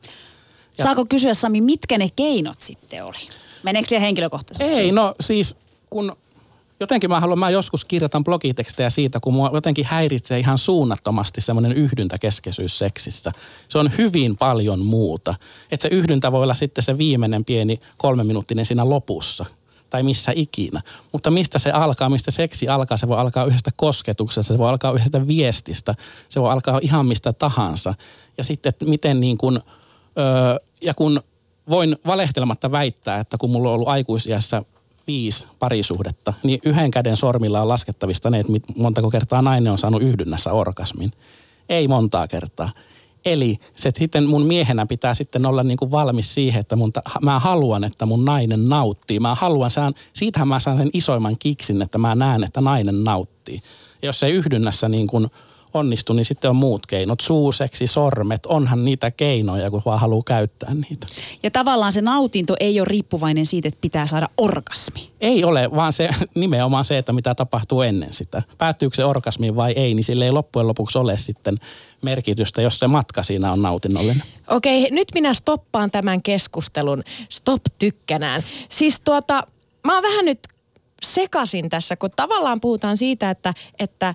Ja Saako kysyä Sami, mitkä ne keinot sitten oli? Meneekö siihen henkilökohtaisesti? Ei, no siis kun jotenkin mä haluan, mä joskus kirjoitan blogitekstejä siitä, kun mua jotenkin häiritsee ihan suunnattomasti semmoinen yhdyntäkeskeisyys seksissä. Se on hyvin paljon muuta. Että se yhdyntä voi olla sitten se viimeinen pieni kolme minuuttinen siinä lopussa tai missä ikinä. Mutta mistä se alkaa, mistä seksi alkaa, se voi alkaa yhdestä kosketuksesta, se voi alkaa yhdestä viestistä, se voi alkaa ihan mistä tahansa. Ja sitten, että miten niin kuin, öö, ja kun voin valehtelematta väittää, että kun mulla on ollut aikuisiässä viisi parisuhdetta, niin yhden käden sormilla on laskettavista ne, että montako kertaa nainen on saanut yhdynnässä orgasmin. Ei montaa kertaa. Eli se sitten mun miehenä pitää sitten olla niin kuin valmis siihen, että mun, mä haluan, että mun nainen nauttii. Mä haluan, saan, siitähän mä saan sen isoimman kiksin, että mä näen, että nainen nauttii. Ja jos se yhdynnässä niin kuin – onnistu, niin sitten on muut keinot. Suuseksi, sormet, onhan niitä keinoja, kun vaan haluaa käyttää niitä. Ja tavallaan se nautinto ei ole riippuvainen siitä, että pitää saada orgasmi. Ei ole, vaan se nimenomaan se, että mitä tapahtuu ennen sitä. Päättyykö se orgasmiin vai ei, niin sille ei loppujen lopuksi ole sitten merkitystä, jos se matka siinä on nautinnollinen. Okei, nyt minä stoppaan tämän keskustelun. Stop tykkänään. Siis tuota, mä oon vähän nyt sekasin tässä, kun tavallaan puhutaan siitä, että, että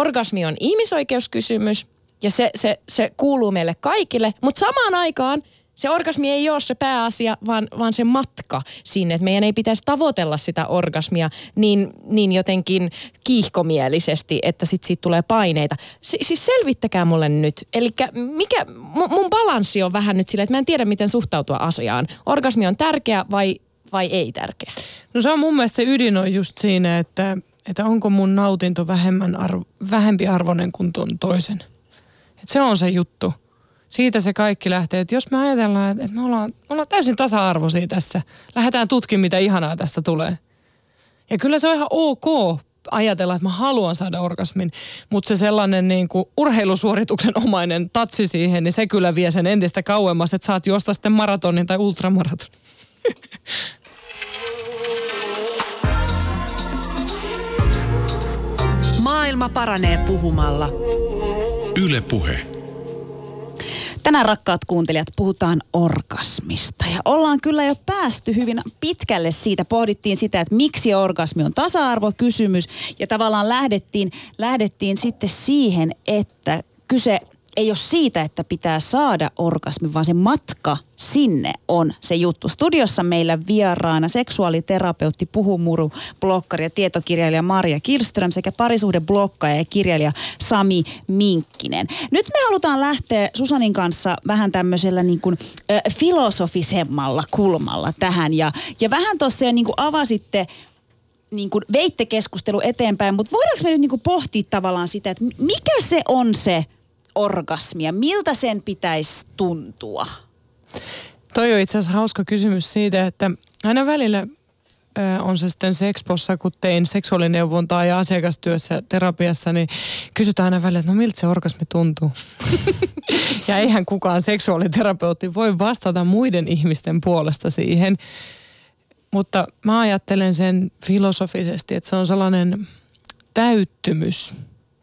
orgasmi on ihmisoikeuskysymys ja se, se, se kuuluu meille kaikille, mutta samaan aikaan se orgasmi ei ole se pääasia, vaan, vaan se matka sinne. Että meidän ei pitäisi tavoitella sitä orgasmia niin, niin jotenkin kiihkomielisesti, että sit siitä tulee paineita. Si- siis selvittäkää mulle nyt. Eli mikä, mun, mun balanssi on vähän nyt silleen, että mä en tiedä miten suhtautua asiaan. Orgasmi on tärkeä vai, vai ei tärkeä? No se on mun mielestä se ydin on just siinä, että että onko mun nautinto vähemmän arvo, vähempi arvoinen kuin tuon toisen. Et se on se juttu. Siitä se kaikki lähtee. Että jos me ajatellaan, että me ollaan, me ollaan täysin tasa-arvoisia tässä. Lähdetään tutkimaan, mitä ihanaa tästä tulee. Ja kyllä se on ihan ok ajatella, että mä haluan saada orgasmin, mutta se sellainen niin kuin urheilusuorituksen omainen tatsi siihen, niin se kyllä vie sen entistä kauemmas, että saat juosta sitten maratonin tai ultramaratonin. Maailma paranee puhumalla. Yle Puhe. Tänään rakkaat kuuntelijat puhutaan orgasmista ja ollaan kyllä jo päästy hyvin pitkälle siitä. Pohdittiin sitä, että miksi orgasmi on tasa-arvokysymys ja tavallaan lähdettiin, lähdettiin sitten siihen, että kyse ei ole siitä, että pitää saada orgasmi, vaan se matka sinne on se juttu. Studiossa meillä vieraana seksuaaliterapeutti, puhumuru, blokkari ja tietokirjailija Maria Kirström sekä parisuhdeblokkaja ja kirjailija Sami Minkkinen. Nyt me halutaan lähteä Susanin kanssa vähän tämmöisellä niin kuin, äh, filosofisemmalla kulmalla tähän. Ja, ja vähän tuossa jo niin kuin avasitte niin kuin veitte keskustelu eteenpäin, mutta voidaanko me nyt niin kuin pohtia tavallaan sitä, että mikä se on se orgasmi ja miltä sen pitäisi tuntua? Toi on itse asiassa hauska kysymys siitä, että aina välillä on se sitten sexpossa, kun tein seksuaalineuvontaa ja asiakastyössä terapiassa, niin kysytään aina välillä, että no miltä se orgasmi tuntuu? ja eihän kukaan seksuaaliterapeutti voi vastata muiden ihmisten puolesta siihen. Mutta mä ajattelen sen filosofisesti, että se on sellainen täyttymys.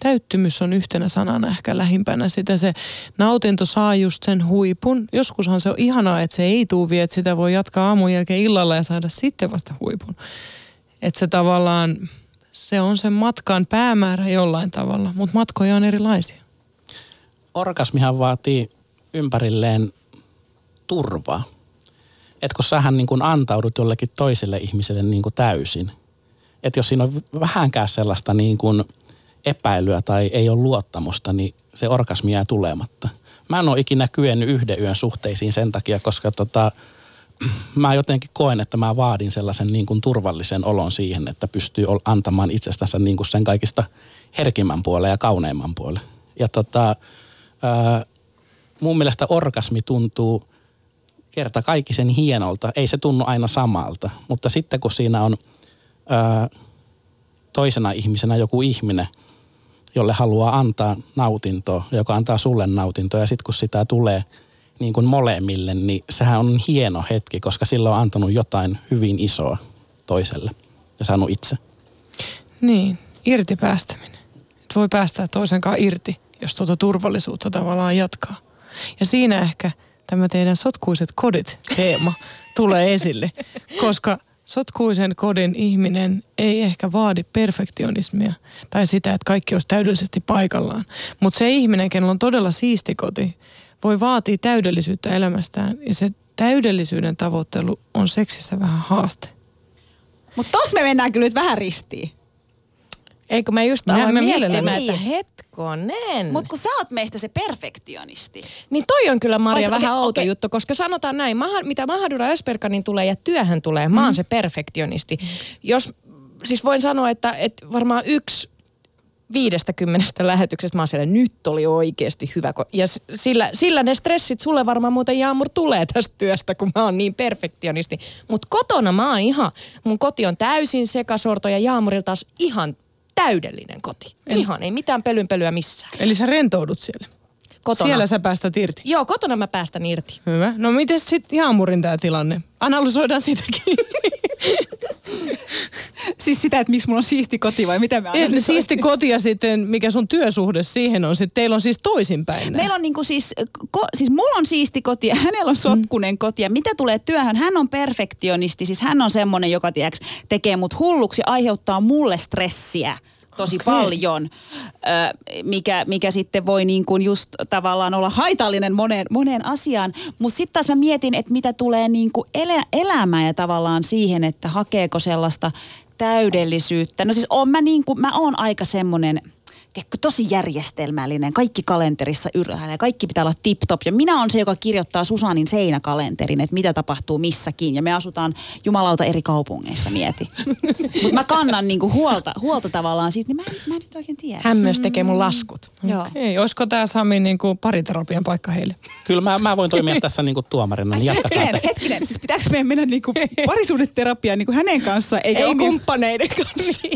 Täyttymys on yhtenä sanana ehkä lähimpänä sitä. Se nautinto saa just sen huipun. Joskushan se on ihanaa, että se ei tuu vielä, että sitä voi jatkaa aamun jälkeen illalla ja saada sitten vasta huipun. Että se tavallaan, se on sen matkan päämäärä jollain tavalla, mutta matkoja on erilaisia. Orgasmihan vaatii ympärilleen turvaa. Että kun sähän niin kuin antaudut jollekin toiselle ihmiselle niin täysin. Että jos siinä on vähänkään sellaista niin kuin epäilyä tai ei ole luottamusta, niin se orgasmi jää tulematta. Mä en ole ikinä kyennyt yhden yön suhteisiin sen takia, koska tota, mä jotenkin koen, että mä vaadin sellaisen niin kuin turvallisen olon siihen, että pystyy antamaan itsestänsä niin kuin sen kaikista herkimmän puolen ja kauneimman puolen. Ja tota, mun mielestä orgasmi tuntuu kerta kaikki sen hienolta. Ei se tunnu aina samalta, mutta sitten kun siinä on ää, toisena ihmisenä joku ihminen, jolle haluaa antaa nautintoa, joka antaa sulle nautintoa ja sitten kun sitä tulee niin kuin molemmille, niin sehän on hieno hetki, koska silloin on antanut jotain hyvin isoa toiselle ja saanut itse. Niin, irti päästäminen. Et voi päästää toisen kanssa irti, jos tuota turvallisuutta tavallaan jatkaa. Ja siinä ehkä tämä teidän sotkuiset kodit teema tulee esille, koska sotkuisen kodin ihminen ei ehkä vaadi perfektionismia tai sitä, että kaikki olisi täydellisesti paikallaan. Mutta se ihminen, kenellä on todella siisti koti, voi vaatia täydellisyyttä elämästään ja se täydellisyyden tavoittelu on seksissä vähän haaste. Mutta tos me mennään kyllä nyt vähän ristiin. Eikö mä just aloin mä miettimään, mielelläni. että hetkonen. Mutta kun sä oot meistä se perfektionisti. Niin toi on kyllä Maria vähän okei, outo okei. juttu, koska sanotaan näin, maha, mitä Mahadura Ösperkanin tulee ja työhön tulee, mä oon se perfektionisti. Jos, siis voin sanoa, että, että varmaan yksi viidestä kymmenestä lähetyksestä mä oon siellä, nyt oli oikeasti hyvä. Ja sillä, sillä ne stressit sulle varmaan muuten Jaamur tulee tästä työstä, kun mä oon niin perfektionisti. Mutta kotona mä oon ihan, mun koti on täysin sekasorto ja Jaamurilla taas ihan täydellinen koti. Ihan, ei mitään pölynpölyä missään. Eli sä rentoudut siellä. Kotona. Siellä sä päästät irti. Joo, kotona mä päästän irti. Hyvä. No miten sitten Jaamurin tämä tilanne? Analysoidaan sitäkin. Siis sitä, että miksi mulla on siisti koti vai mitä me Eli siisti koti ja sitten mikä sun työsuhde siihen on. Sitten teillä on siis toisinpäin. Meillä on niinku siis, ko, siis mulla on siisti koti ja hänellä on sotkunen koti. Ja mitä tulee työhön, hän on perfektionisti. Siis hän on semmoinen, joka tiiäks, tekee mut hulluksi ja aiheuttaa mulle stressiä tosi Okei. paljon, mikä, mikä sitten voi niin kuin just tavallaan olla haitallinen moneen, moneen asiaan. Mutta sitten taas mä mietin, että mitä tulee niin kuin elä, elämään ja tavallaan siihen, että hakeeko sellaista täydellisyyttä. No siis on mä, niin kuin, mä oon aika semmoinen tiedätkö, tosi järjestelmällinen, kaikki kalenterissa ylhäällä ja kaikki pitää olla tip-top. Ja minä olen se, joka kirjoittaa Susanin seinäkalenterin, että mitä tapahtuu missäkin. Ja me asutaan jumalauta eri kaupungeissa, mieti. Mutta mä kannan niinku huolta, huolta tavallaan siitä, niin mä en, mä en nyt oikein tiedä. Hän myös tekee mun laskut. Joo. Ei, olisiko tämä Sami niin kuin pariterapian paikka heille? Kyllä mä, mä voin toimia tässä niin kuin tuomarina, niin hetkinen, hetkinen, siis pitääkö meidän mennä niinku parisuudeterapiaan niinku hänen kanssaan, eikä Ei omien- kumppaneiden kanssa.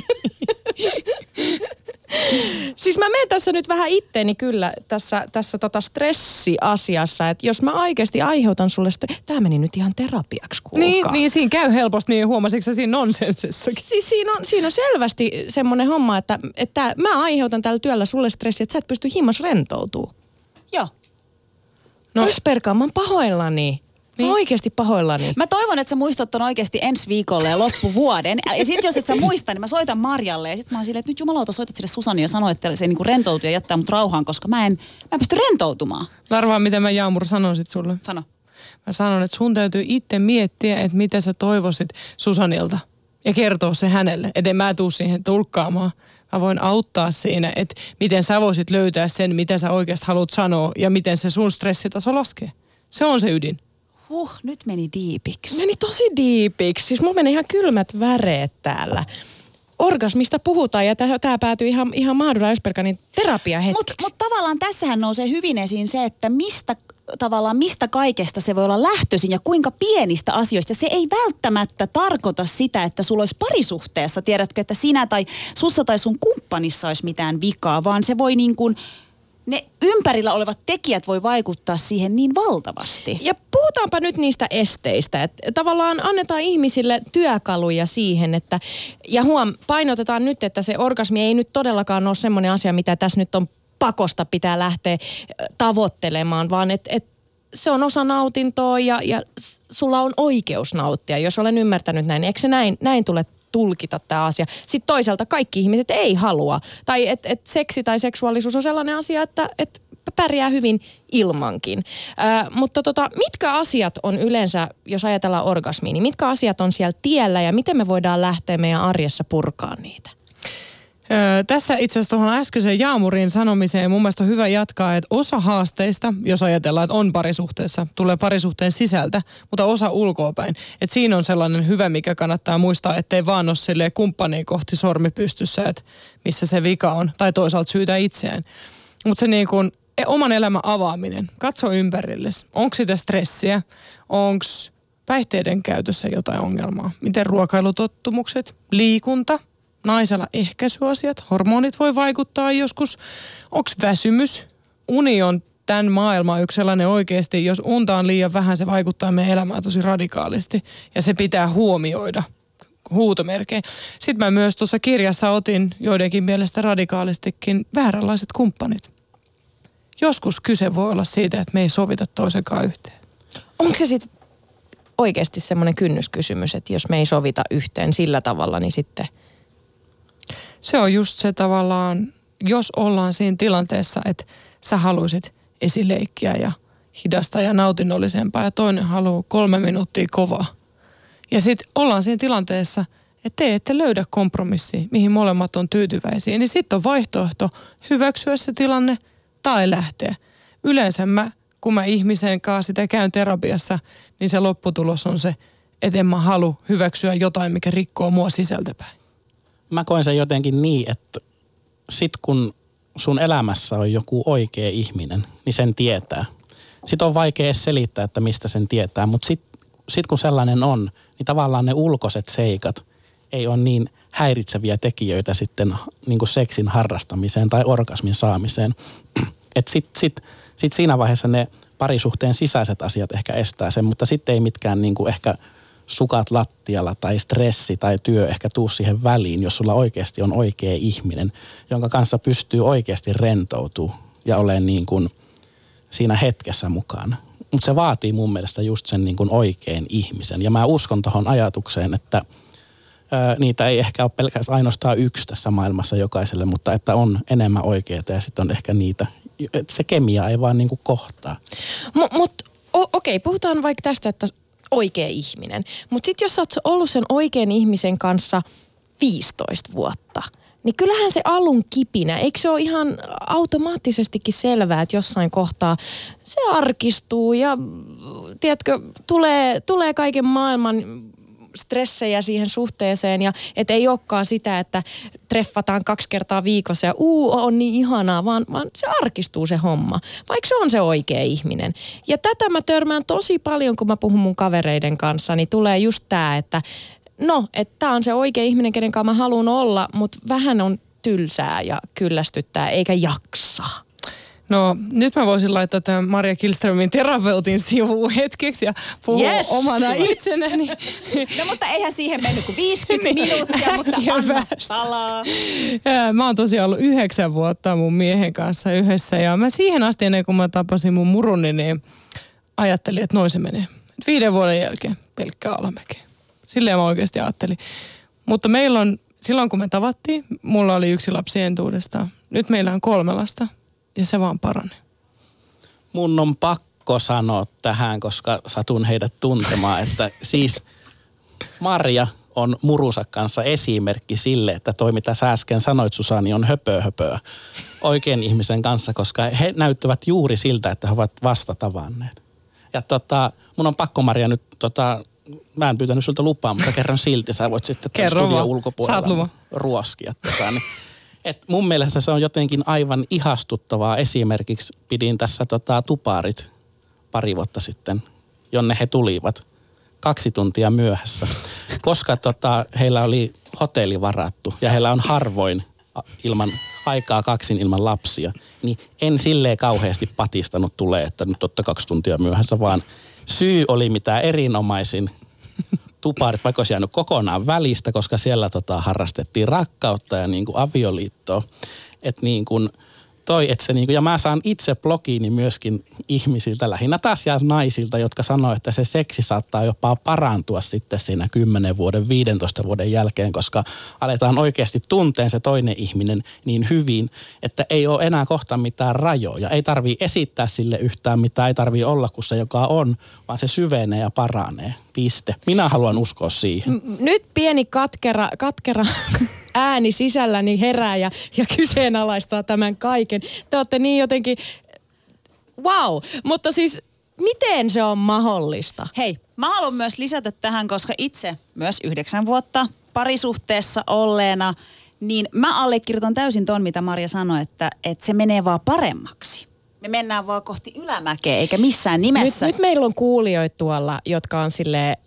Siis mä menen tässä nyt vähän itteeni kyllä tässä, tässä tota stressiasiassa, että jos mä oikeasti aiheutan sulle sitä, tämä meni nyt ihan terapiaksi kuulkaa. Niin, niin siinä käy helposti, niin huomasitko siinä nonsensissakin? Siis siinä on, siinä on selvästi semmoinen homma, että, että mä aiheutan tällä työllä sulle stressiä, että sä et pysty himmas rentoutuu. Joo. No. Ösperka, mä oon pahoillani. Niin. Mä oikeasti pahoillani. Mä toivon, että sä muistat ton oikeasti ensi viikolle ja loppuvuoden. Ja sit jos et sä muista, niin mä soitan Marjalle. Ja sit mä oon silleen, että nyt jumalauta soitat sille Susani ja sanoo, että se niinku rentoutuu ja jättää mut rauhaan, koska mä en, mä en pysty rentoutumaan. Larvaa, mitä mä Jaamur sanon sit sulle. Sano. Mä sanon, että sun täytyy itse miettiä, että mitä sä toivoisit Susanilta. Ja kertoa se hänelle. Että en mä tuu siihen tulkkaamaan. Mä voin auttaa siinä, että miten sä voisit löytää sen, mitä sä oikeasti haluat sanoa ja miten se sun stressitaso laskee. Se on se ydin. Huh, nyt meni diipiksi. Meni tosi diipiksi. Siis mulla meni ihan kylmät väreet täällä. Orgasmista puhutaan ja tämä päätyy ihan, ihan Mahdura Ösperkanin terapiahetkeksi. Mutta mut tavallaan tässähän nousee hyvin esiin se, että mistä tavallaan mistä kaikesta se voi olla lähtöisin ja kuinka pienistä asioista. Se ei välttämättä tarkoita sitä, että sulla olisi parisuhteessa, tiedätkö, että sinä tai sussa tai sun kumppanissa olisi mitään vikaa, vaan se voi niin kuin ne ympärillä olevat tekijät voi vaikuttaa siihen niin valtavasti. Ja puhutaanpa nyt niistä esteistä. Että tavallaan annetaan ihmisille työkaluja siihen, että ja huom, painotetaan nyt, että se orgasmi ei nyt todellakaan ole semmoinen asia, mitä tässä nyt on pakosta pitää lähteä tavoittelemaan, vaan että et se on osa nautintoa ja, ja sulla on oikeus nauttia, jos olen ymmärtänyt näin. Eikö se näin, näin tule tulkita tämä asia. Sitten toisaalta kaikki ihmiset ei halua. Tai että et seksi tai seksuaalisuus on sellainen asia, että et pärjää hyvin ilmankin. Ö, mutta tota, mitkä asiat on yleensä, jos ajatellaan orgasmiin, niin mitkä asiat on siellä tiellä ja miten me voidaan lähteä meidän arjessa purkaa niitä? Öö, tässä itse asiassa tuohon äskeiseen Jaamurin sanomiseen mun mielestä on hyvä jatkaa, että osa haasteista, jos ajatellaan, että on parisuhteessa, tulee parisuhteen sisältä, mutta osa ulkoapäin. Että siinä on sellainen hyvä, mikä kannattaa muistaa, ettei vaan ole silleen kumppaniin kohti sormi pystyssä, että missä se vika on, tai toisaalta syytä itseään. Mutta se niin kuin e, oman elämän avaaminen, katso ympärillesi. Onko sitä stressiä? Onko päihteiden käytössä jotain ongelmaa? Miten ruokailutottumukset, liikunta, naisella ehkäisyasiat, hormonit voi vaikuttaa joskus. Onko väsymys? Uni on tämän maailman yksi sellainen oikeasti, jos unta on liian vähän, se vaikuttaa meidän elämään tosi radikaalisti ja se pitää huomioida huutomerkein. Sitten mä myös tuossa kirjassa otin joidenkin mielestä radikaalistikin vääränlaiset kumppanit. Joskus kyse voi olla siitä, että me ei sovita toisenkaan yhteen. Onko se sitten oikeasti semmoinen kynnyskysymys, että jos me ei sovita yhteen sillä tavalla, niin sitten – se on just se tavallaan, jos ollaan siinä tilanteessa, että sä haluaisit esileikkiä ja hidasta ja nautinnollisempaa ja toinen haluaa kolme minuuttia kovaa. Ja sitten ollaan siinä tilanteessa, että te ette löydä kompromissia, mihin molemmat on tyytyväisiä. Niin sitten on vaihtoehto hyväksyä se tilanne tai lähteä. Yleensä mä, kun mä ihmisen kanssa sitä käyn terapiassa, niin se lopputulos on se, että en mä halua hyväksyä jotain, mikä rikkoo mua sisältäpäin mä koen sen jotenkin niin, että sit kun sun elämässä on joku oikea ihminen, niin sen tietää. Sitten on vaikea selittää, että mistä sen tietää, mutta sitten sit kun sellainen on, niin tavallaan ne ulkoiset seikat ei ole niin häiritseviä tekijöitä sitten niin kuin seksin harrastamiseen tai orgasmin saamiseen. Että sitten sit, sit siinä vaiheessa ne parisuhteen sisäiset asiat ehkä estää sen, mutta sitten ei mitkään niin kuin ehkä – sukat lattialla tai stressi tai työ ehkä tuu siihen väliin, jos sulla oikeasti on oikea ihminen, jonka kanssa pystyy oikeasti rentoutuu ja olemaan niin kuin siinä hetkessä mukana. Mutta se vaatii mun mielestä just sen niin kuin oikein ihmisen. Ja mä uskon tuohon ajatukseen, että ää, niitä ei ehkä ole pelkästään ainoastaan yksi tässä maailmassa jokaiselle, mutta että on enemmän oikeita ja sitten on ehkä niitä, että se kemia ei vaan niin kuin kohtaa. Mutta mut, okei, okay, puhutaan vaikka tästä, että oikea ihminen. Mutta sitten jos sä oot ollut sen oikean ihmisen kanssa 15 vuotta, niin kyllähän se alun kipinä, eikö se ole ihan automaattisestikin selvää, että jossain kohtaa se arkistuu ja tiedätkö, tulee, tulee kaiken maailman stressejä siihen suhteeseen ja et ei olekaan sitä, että treffataan kaksi kertaa viikossa ja uu on niin ihanaa, vaan, vaan se arkistuu se homma, vaikka se on se oikea ihminen. Ja tätä mä törmään tosi paljon, kun mä puhun mun kavereiden kanssa, niin tulee just tämä, että no, että tämä on se oikea ihminen, kenen kanssa mä haluan olla, mutta vähän on tylsää ja kyllästyttää, eikä jaksa. No nyt mä voisin laittaa tämän Maria Kilströmin terapeutin sivuun hetkeksi ja puhua Yes. omana itsenäni. No mutta eihän siihen mennyt kuin 50 minuuttia, mutta anna palaa. Mä oon tosiaan ollut yhdeksän vuotta mun miehen kanssa yhdessä ja mä siihen asti ennen kuin mä tapasin mun muruni, niin ajattelin, että noin se menee. Viiden vuoden jälkeen pelkkää alamäkeä. Silleen mä oikeasti ajattelin. Mutta meillä on, silloin kun me tavattiin, mulla oli yksi lapsi entuudestaan. Nyt meillä on kolme lasta ja se vaan paranee. Mun on pakko sanoa tähän, koska satun heidät tuntemaan, että siis Marja on Murusa kanssa esimerkki sille, että toi mitä sä äsken sanoit Susani on höpö höpöä oikein ihmisen kanssa, koska he näyttävät juuri siltä, että he ovat vasta tavanneet. Ja tota, mun on pakko Marja nyt, tota, mä en pyytänyt sulta lupaa, mutta kerron silti, sä voit sitten Kerro studion ulkopuolella ruoskia. Tota, niin, et mun mielestä se on jotenkin aivan ihastuttavaa. Esimerkiksi pidin tässä tota, tuparit pari vuotta sitten, jonne he tulivat kaksi tuntia myöhässä, koska tota, heillä oli hotelli varattu ja heillä on harvoin ilman aikaa kaksin ilman lapsia, niin en silleen kauheasti patistanut tulee, että nyt totta kaksi tuntia myöhässä, vaan syy oli mitä erinomaisin tuparit, vaikka olisi jäänyt kokonaan välistä, koska siellä tota, harrastettiin rakkautta ja niin kuin avioliittoa. Että niin kuin toi, että se niin kuin, ja mä saan itse blogiini myöskin ihmisiltä, lähinnä taas ja naisilta, jotka sanoo, että se seksi saattaa jopa parantua sitten siinä 10 vuoden, 15 vuoden jälkeen, koska aletaan oikeasti tunteen se toinen ihminen niin hyvin, että ei ole enää kohta mitään rajoja. Ei tarvii esittää sille yhtään mitään, ei tarvii olla kuin se, joka on, vaan se syvenee ja paranee. Piste. Minä haluan uskoa siihen. Nyt pieni katkera, katkera ääni sisälläni herää ja, ja kyseenalaistaa tämän kaiken. Te olette niin jotenkin, wow, mutta siis miten se on mahdollista? Hei, mä haluan myös lisätä tähän, koska itse myös yhdeksän vuotta parisuhteessa olleena, niin mä allekirjoitan täysin ton, mitä Marja sanoi, että, että se menee vaan paremmaksi. Me mennään vaan kohti ylämäkeä, eikä missään Nyt, nimessä. nyt meillä on kuulijoita tuolla, jotka on silleen,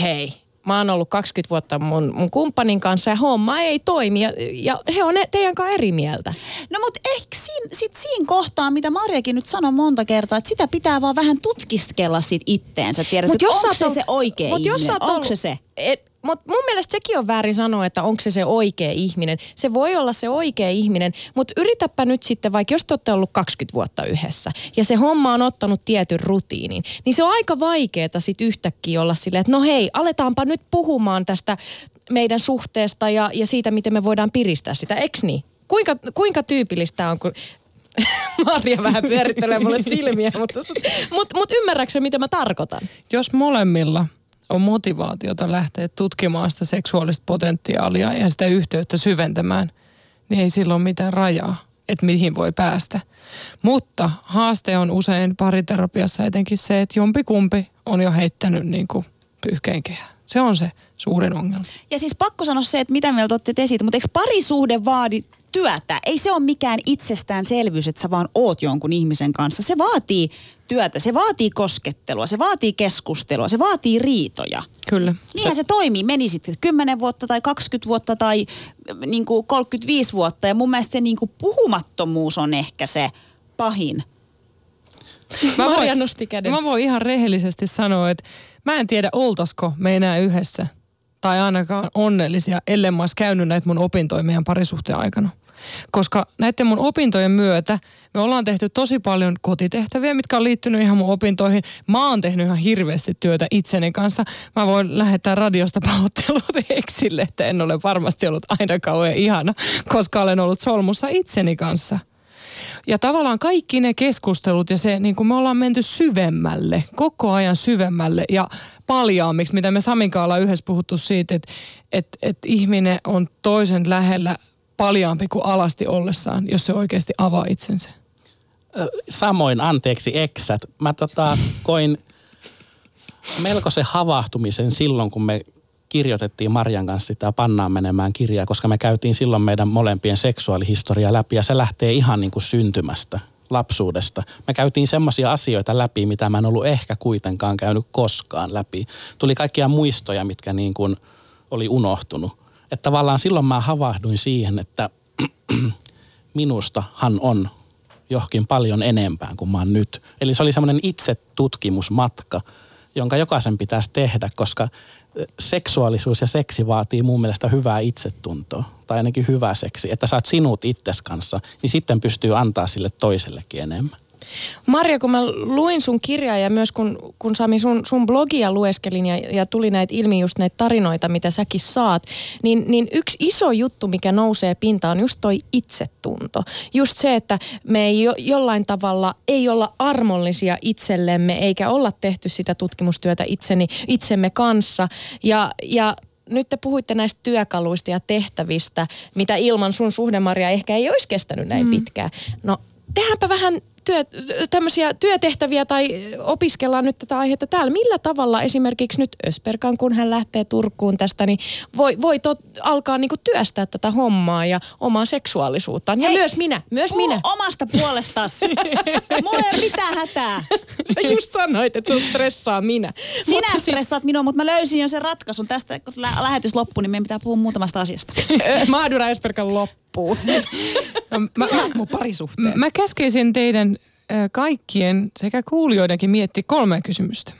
hei, mä oon ollut 20 vuotta mun, mun kumppanin kanssa ja homma ei toimi ja, ja he on teidän kanssa eri mieltä. No mutta ehkä siinä, sit siinä kohtaa, mitä Marjakin nyt sanoi monta kertaa, että sitä pitää vaan vähän tutkiskella sit itteensä. Tiedät, Mut jos onko se se oikea mut ihminen? jos oot onko se se? Et, mutta mun mielestä sekin on väärin sanoa, että onko se se oikea ihminen. Se voi olla se oikea ihminen, mutta yritäpä nyt sitten, vaikka jos te olette ollut 20 vuotta yhdessä ja se homma on ottanut tietyn rutiinin, niin se on aika vaikeaa sitten yhtäkkiä olla silleen, että no hei, aletaanpa nyt puhumaan tästä meidän suhteesta ja, ja siitä, miten me voidaan piristää sitä, eks niin? Kuinka, kuinka tyypillistä on, kun Marja vähän pyörittelee mulle silmiä, mutta, mutta, mutta ymmärrätkö mitä mä tarkoitan? Jos molemmilla on motivaatiota lähteä tutkimaan sitä seksuaalista potentiaalia ja sitä yhteyttä syventämään, niin ei silloin mitään rajaa, että mihin voi päästä. Mutta haaste on usein pariterapiassa etenkin se, että jompikumpi on jo heittänyt niin kuin pyyhkeen kehään. Se on se suurin ongelma. Ja siis pakko sanoa se, että mitä me otti esiin, mutta eikö parisuhde vaadi työtä? Ei se ole mikään itsestäänselvyys, että sä vaan oot jonkun ihmisen kanssa. Se vaatii työtä, se vaatii koskettelua, se vaatii keskustelua, se vaatii riitoja. Kyllä. Niinhän se, se toimii, meni sitten 10 vuotta tai 20 vuotta tai niin kuin 35 vuotta. Ja mun mielestä se niin kuin puhumattomuus on ehkä se pahin. Mä voin, nosti käden. mä voin ihan rehellisesti sanoa, että mä en tiedä oltasko me enää yhdessä tai ainakaan onnellisia, ellei mä olisi käynyt näitä mun opintoja meidän parisuhteen aikana. Koska näiden mun opintojen myötä me ollaan tehty tosi paljon kotitehtäviä, mitkä on liittynyt ihan mun opintoihin. Mä oon tehnyt ihan hirveästi työtä itseni kanssa. Mä voin lähettää radiosta pahoittelut eksille, että en ole varmasti ollut aina kauhean ihana, koska olen ollut solmussa itseni kanssa. Ja tavallaan kaikki ne keskustelut ja se, niin kuin me ollaan menty syvemmälle, koko ajan syvemmälle ja paljaammiksi, mitä me Saminkaan ollaan yhdessä puhuttu siitä, että, että, että ihminen on toisen lähellä paljaampi kuin alasti ollessaan, jos se oikeasti avaa itsensä. Samoin, anteeksi eksät. Mä tota, koin melko se havahtumisen silloin, kun me kirjoitettiin Marjan kanssa sitä Pannaan menemään kirjaa, koska me käytiin silloin meidän molempien seksuaalihistoria läpi ja se lähtee ihan niin kuin syntymästä, lapsuudesta. Me käytiin semmoisia asioita läpi, mitä mä en ollut ehkä kuitenkaan käynyt koskaan läpi. Tuli kaikkia muistoja, mitkä niin kuin oli unohtunut. Että tavallaan silloin mä havahduin siihen, että minustahan on johonkin paljon enempään kuin mä oon nyt. Eli se oli semmoinen itsetutkimusmatka, jonka jokaisen pitäisi tehdä, koska seksuaalisuus ja seksi vaatii mun mielestä hyvää itsetuntoa. Tai ainakin hyvää seksi. Että saat sinut itses kanssa, niin sitten pystyy antaa sille toisellekin enemmän. Marja, kun mä luin sun kirjaa ja myös kun, kun Sami sun, sun blogia lueskelin ja, ja tuli näitä ilmi just näitä tarinoita, mitä säkin saat, niin, niin yksi iso juttu, mikä nousee pintaan on just toi itsetunto. Just se, että me ei jo, jollain tavalla ei olla armollisia itsellemme eikä olla tehty sitä tutkimustyötä itseni, itsemme kanssa. Ja, ja nyt te puhuitte näistä työkaluista ja tehtävistä, mitä ilman sun suhdemaria ehkä ei olisi kestänyt näin mm. pitkään. No tehdäänpä vähän työ, tämmöisiä työtehtäviä tai opiskellaan nyt tätä aihetta täällä. Millä tavalla esimerkiksi nyt Ösperkan, kun hän lähtee Turkuun tästä, niin voi, voi tot, alkaa niinku työstää tätä hommaa ja omaa seksuaalisuuttaan. Ja Hei, myös minä, myös minä. omasta puolestasi. Mulla ei ole mitään hätää. Sä just sanoit, että se stressaa minä. Sinä mutta siis- stressaat siis... minua, mutta mä löysin jo sen ratkaisun. Tästä kun lä- lähetys loppui, niin meidän pitää puhua muutamasta asiasta. Mahdura Ösperkan loppuu. No, mä, mä, Mun parisuhteen. Mä käskeisin teidän kaikkien sekä kuulijoidenkin miettiä kolme kysymystä.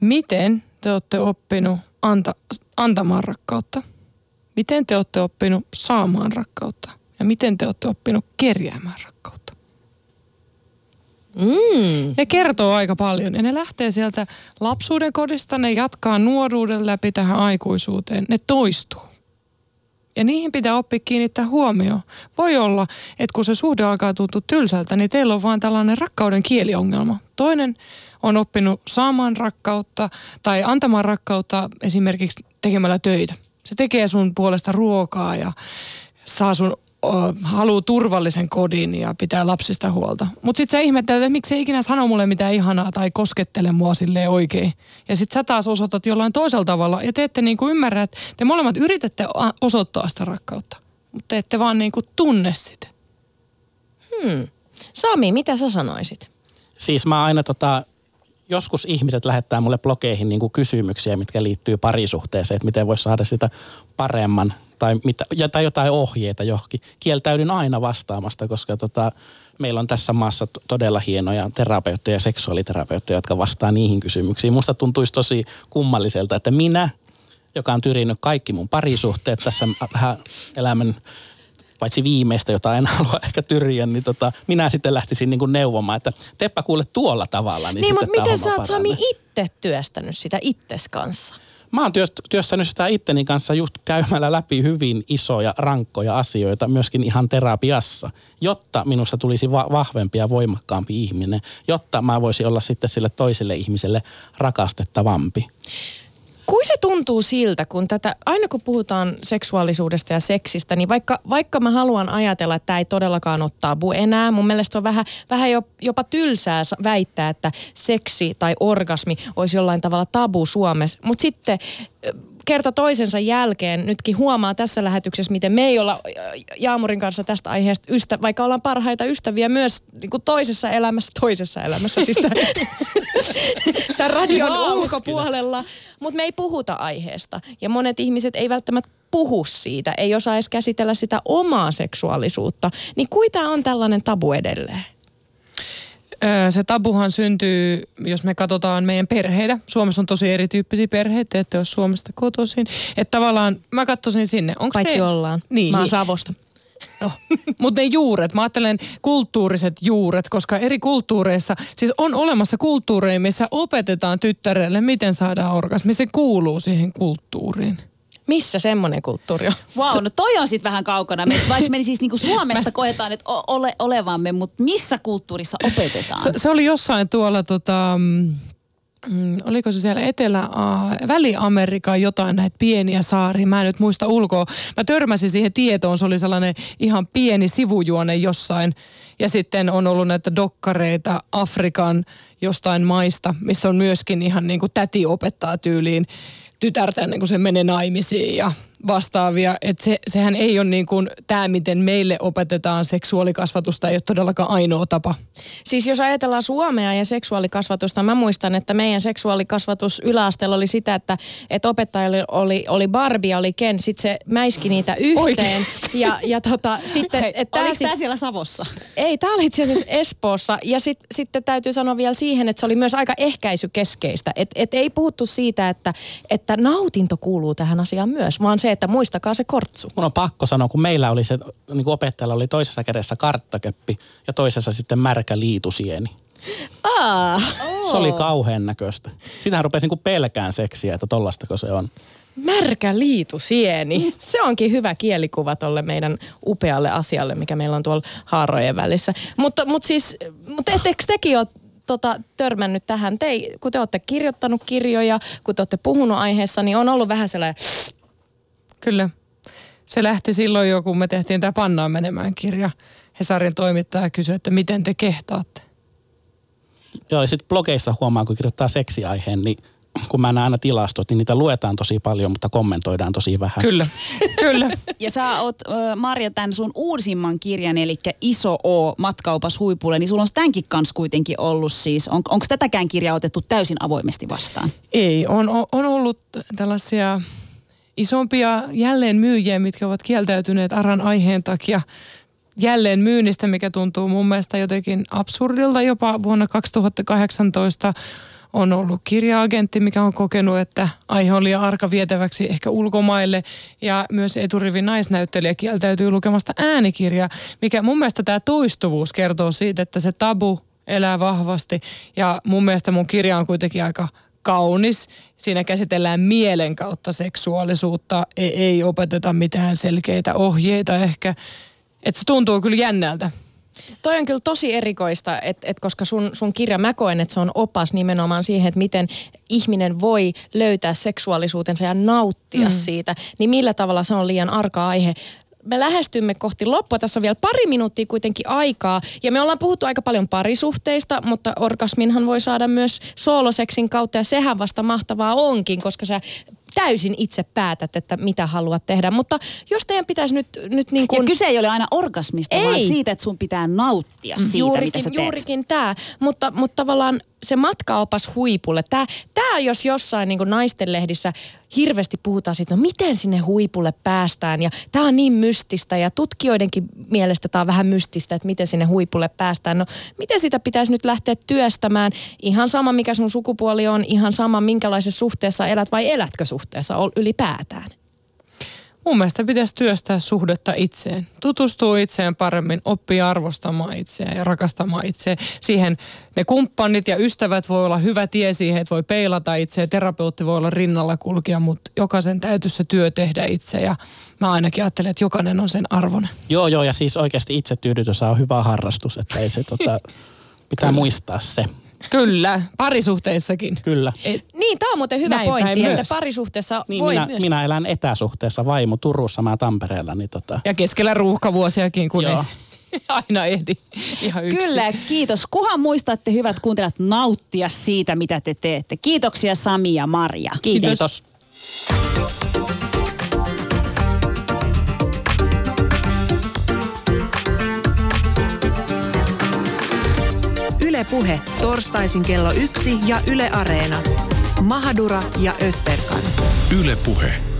Miten te olette oppinut anta, antamaan rakkautta? Miten te olette oppinut saamaan rakkautta? Ja miten te olette oppinut kerjäämään rakkautta? Mm. Ne kertoo aika paljon ja ne lähtee sieltä lapsuuden kodista, ne jatkaa nuoruuden läpi tähän aikuisuuteen. Ne toistuu. Ja niihin pitää oppia kiinnittää huomioon. Voi olla, että kun se suhde alkaa tuntua tylsältä, niin teillä on vaan tällainen rakkauden kieliongelma. Toinen on oppinut saamaan rakkautta tai antamaan rakkautta esimerkiksi tekemällä töitä. Se tekee sun puolesta ruokaa ja saa sun haluaa turvallisen kodin ja pitää lapsista huolta. Mutta sitten sä ihmettelet, että miksi ei ikinä sano mulle mitään ihanaa tai koskettele mua silleen oikein. Ja sitten sä taas osoitat jollain toisella tavalla ja te ette niinku ymmärrä, että te molemmat yritätte osoittaa sitä rakkautta. Mutta te ette vaan niinku tunne sitä. Hmm. Sami, mitä sä sanoisit? Siis mä aina tota, joskus ihmiset lähettää mulle blogeihin niin kuin kysymyksiä, mitkä liittyy parisuhteeseen, että miten voisi saada sitä paremman tai, mitä, tai jotain ohjeita johonkin. Kieltäydyn aina vastaamasta, koska tota, meillä on tässä maassa todella hienoja terapeutteja ja seksuaaliterapeutteja, jotka vastaa niihin kysymyksiin. Musta tuntuisi tosi kummalliselta, että minä, joka on tyrinyt kaikki mun parisuhteet tässä vähän elämän paitsi viimeistä, jota en halua ehkä tyriä, niin tota, minä sitten lähtisin niin kuin neuvomaan, että teppä kuule tuolla tavalla. Niin, niin mutta miten sä oot Sami itse työstänyt sitä itses kanssa? Mä oon työstänyt sitä itteni kanssa just käymällä läpi hyvin isoja, rankkoja asioita, myöskin ihan terapiassa, jotta minusta tulisi va- vahvempi ja voimakkaampi ihminen, jotta mä voisin olla sitten sille toiselle ihmiselle rakastettavampi. Kuin se tuntuu siltä, kun tätä, aina kun puhutaan seksuaalisuudesta ja seksistä, niin vaikka, vaikka mä haluan ajatella, että tämä ei todellakaan ole tabu enää, mun mielestä se on vähän, vähän jopa tylsää väittää, että seksi tai orgasmi olisi jollain tavalla tabu Suomessa. Mutta sitten kerta toisensa jälkeen nytkin huomaa tässä lähetyksessä, miten me ei olla Jaamurin kanssa tästä aiheesta, ystä, vaikka ollaan parhaita ystäviä myös niin kuin toisessa elämässä, toisessa elämässä, siis tämän radion wow. ulkopuolella, mutta me ei puhuta aiheesta. Ja monet ihmiset ei välttämättä puhu siitä, ei osaa edes käsitellä sitä omaa seksuaalisuutta. Niin kuita on tällainen tabu edelleen? Se tabuhan syntyy, jos me katsotaan meidän perheitä. Suomessa on tosi erityyppisiä perheitä, että jos Suomesta kotoisin. Että tavallaan mä katsoisin sinne. Onko Paitsi te... ollaan. Niin. Mä oon Savosta. No. Mutta ne juuret, mä ajattelen kulttuuriset juuret, koska eri kulttuureissa, siis on olemassa kulttuureja, missä opetetaan tyttärelle, miten saadaan orgasmi. Se kuuluu siihen kulttuuriin. Missä semmoinen kulttuuri on? Wow, no toi on sitten vähän kaukana. Me, vaikka me siis niinku Suomesta Mä... koetaan, että ole, olevamme, mutta missä kulttuurissa opetetaan? Se, se oli jossain tuolla tota, mm, mm oliko se siellä Etelä, uh, Väli-Amerikan jotain näitä pieniä saaria, mä en nyt muista ulkoa. Mä törmäsin siihen tietoon, se oli sellainen ihan pieni sivujuone jossain. Ja sitten on ollut näitä dokkareita Afrikan jostain maista, missä on myöskin ihan niin kuin täti opettaa tyyliin tytärtä ennen kuin se menee naimisiin ja vastaavia. Että se, sehän ei ole niin kuin tämä, miten meille opetetaan seksuaalikasvatusta, ei ole todellakaan ainoa tapa. Siis jos ajatellaan Suomea ja seksuaalikasvatusta, mä muistan, että meidän seksuaalikasvatus yläasteella oli sitä, että, että opettajalla oli, oli Barbie, oli Ken, sitten se mäiski niitä yhteen. Oikeesti? Ja, ja tota, sitten... Hei, että oliko sit- tämä siellä Savossa? Ei, tämä oli itse asiassa Espoossa. Ja sit, sitten täytyy sanoa vielä siihen, että se oli myös aika ehkäisykeskeistä. Et, et ei puhuttu siitä, että, että nautinto kuuluu tähän asiaan myös, vaan se, että muistakaa se kortsu. Mun on pakko sanoa, kun meillä oli se, niin kuin opettajalla oli toisessa kädessä karttakeppi ja toisessa sitten märkä liitusieni. Aa, Se oli kauhean näköistä. Sitähän rupesi niin pelkään seksiä, että tollastako se on. märkä liitusieni. Se onkin hyvä kielikuva tolle meidän upealle asialle, mikä meillä on tuolla haarojen välissä. Mutta, mutta siis, mutta etteikö tekin ole tota, törmännyt tähän? Te, kun te olette kirjoittanut kirjoja, kun te olette puhunut aiheessa, niin on ollut vähän sellainen, Kyllä. Se lähti silloin jo, kun me tehtiin tämä Pannaan menemään kirja. Hesarin toimittaja kysyi, että miten te kehtaatte. Joo, ja sitten blogeissa huomaa, kun kirjoittaa seksiaiheen, niin kun mä näen aina tilastot, niin niitä luetaan tosi paljon, mutta kommentoidaan tosi vähän. Kyllä, kyllä. Ja sä oot, Marja, tämän sun uusimman kirjan, eli Iso O, matkaupas huipulle, niin sulla on tämänkin kanssa kuitenkin ollut siis. On, Onko tätäkään kirjaa otettu täysin avoimesti vastaan? Ei, on, on ollut tällaisia isompia jälleen myyjiä, mitkä ovat kieltäytyneet ARAN aiheen takia jälleen myynnistä, mikä tuntuu mun mielestä jotenkin absurdilta. Jopa vuonna 2018 on ollut kirjaagentti, mikä on kokenut, että aihe on liian arka vietäväksi ehkä ulkomaille. Ja myös eturivin naisnäyttelijä kieltäytyy lukemasta äänikirjaa, mikä mun mielestä tämä toistuvuus kertoo siitä, että se tabu elää vahvasti. Ja mun mielestä mun kirja on kuitenkin aika kaunis. Siinä käsitellään mielen kautta seksuaalisuutta. Ei, ei opeteta mitään selkeitä ohjeita ehkä. Että se tuntuu kyllä jännältä. Toi on kyllä tosi erikoista, että et koska sun, sun kirja, mä koen, että se on opas nimenomaan siihen, että miten ihminen voi löytää seksuaalisuutensa ja nauttia mm. siitä, niin millä tavalla se on liian arka aihe. Me lähestymme kohti loppua. Tässä on vielä pari minuuttia kuitenkin aikaa. Ja me ollaan puhuttu aika paljon parisuhteista, mutta orgasminhan voi saada myös sooloseksin kautta. Ja sehän vasta mahtavaa onkin, koska sä täysin itse päätät, että mitä haluat tehdä. Mutta jos teidän pitäisi nyt, nyt niin Ja kuin... kyse ei ole aina orgasmista, vaan Ei. siitä, että sun pitää nauttia siitä, juurikin, mitä sä teet. Juurikin tämä, mutta, mutta tavallaan se matkaopas huipulle, tämä, tämä jos jossain niin naisten lehdissä hirveästi puhutaan siitä, no miten sinne huipulle päästään ja tämä on niin mystistä ja tutkijoidenkin mielestä tämä on vähän mystistä, että miten sinne huipulle päästään. No miten sitä pitäisi nyt lähteä työstämään? Ihan sama mikä sun sukupuoli on, ihan sama minkälaisessa suhteessa elät vai elätkö suhteessa ylipäätään. Mun mielestä pitäisi työstää suhdetta itseen. Tutustua itseen paremmin, oppia arvostamaan itseään ja rakastamaan itseään. Siihen ne kumppanit ja ystävät voi olla hyvä tie siihen, että voi peilata itseä. Terapeutti voi olla rinnalla kulkija, mutta jokaisen täytyy se työ tehdä itse. Ja mä ainakin ajattelen, että jokainen on sen arvoinen. Joo, joo, ja siis oikeasti itsetyydytys on hyvä harrastus, että ei se tota, pitää muistaa se. Kyllä, parisuhteissakin. Kyllä. Et, Niin, tämä on muuten hyvä Näin pointti, että myös. parisuhteessa Niin voi minä, myös... minä elän etäsuhteessa vaimo Turussa, mä Tampereella, niin tota, ja keskellä ruuhkavuosiakin, kun Joo. aina ehdi ihan yksin. Kyllä, kiitos. Kuhan muistatte, hyvät kuuntelijat, nauttia siitä, mitä te teette. Kiitoksia Sami ja Marja. Kiitos. kiitos. Yle Puhe, torstaisin kello yksi ja Yle Areena. Mahadura ja Ösberkan. Yle Puhe.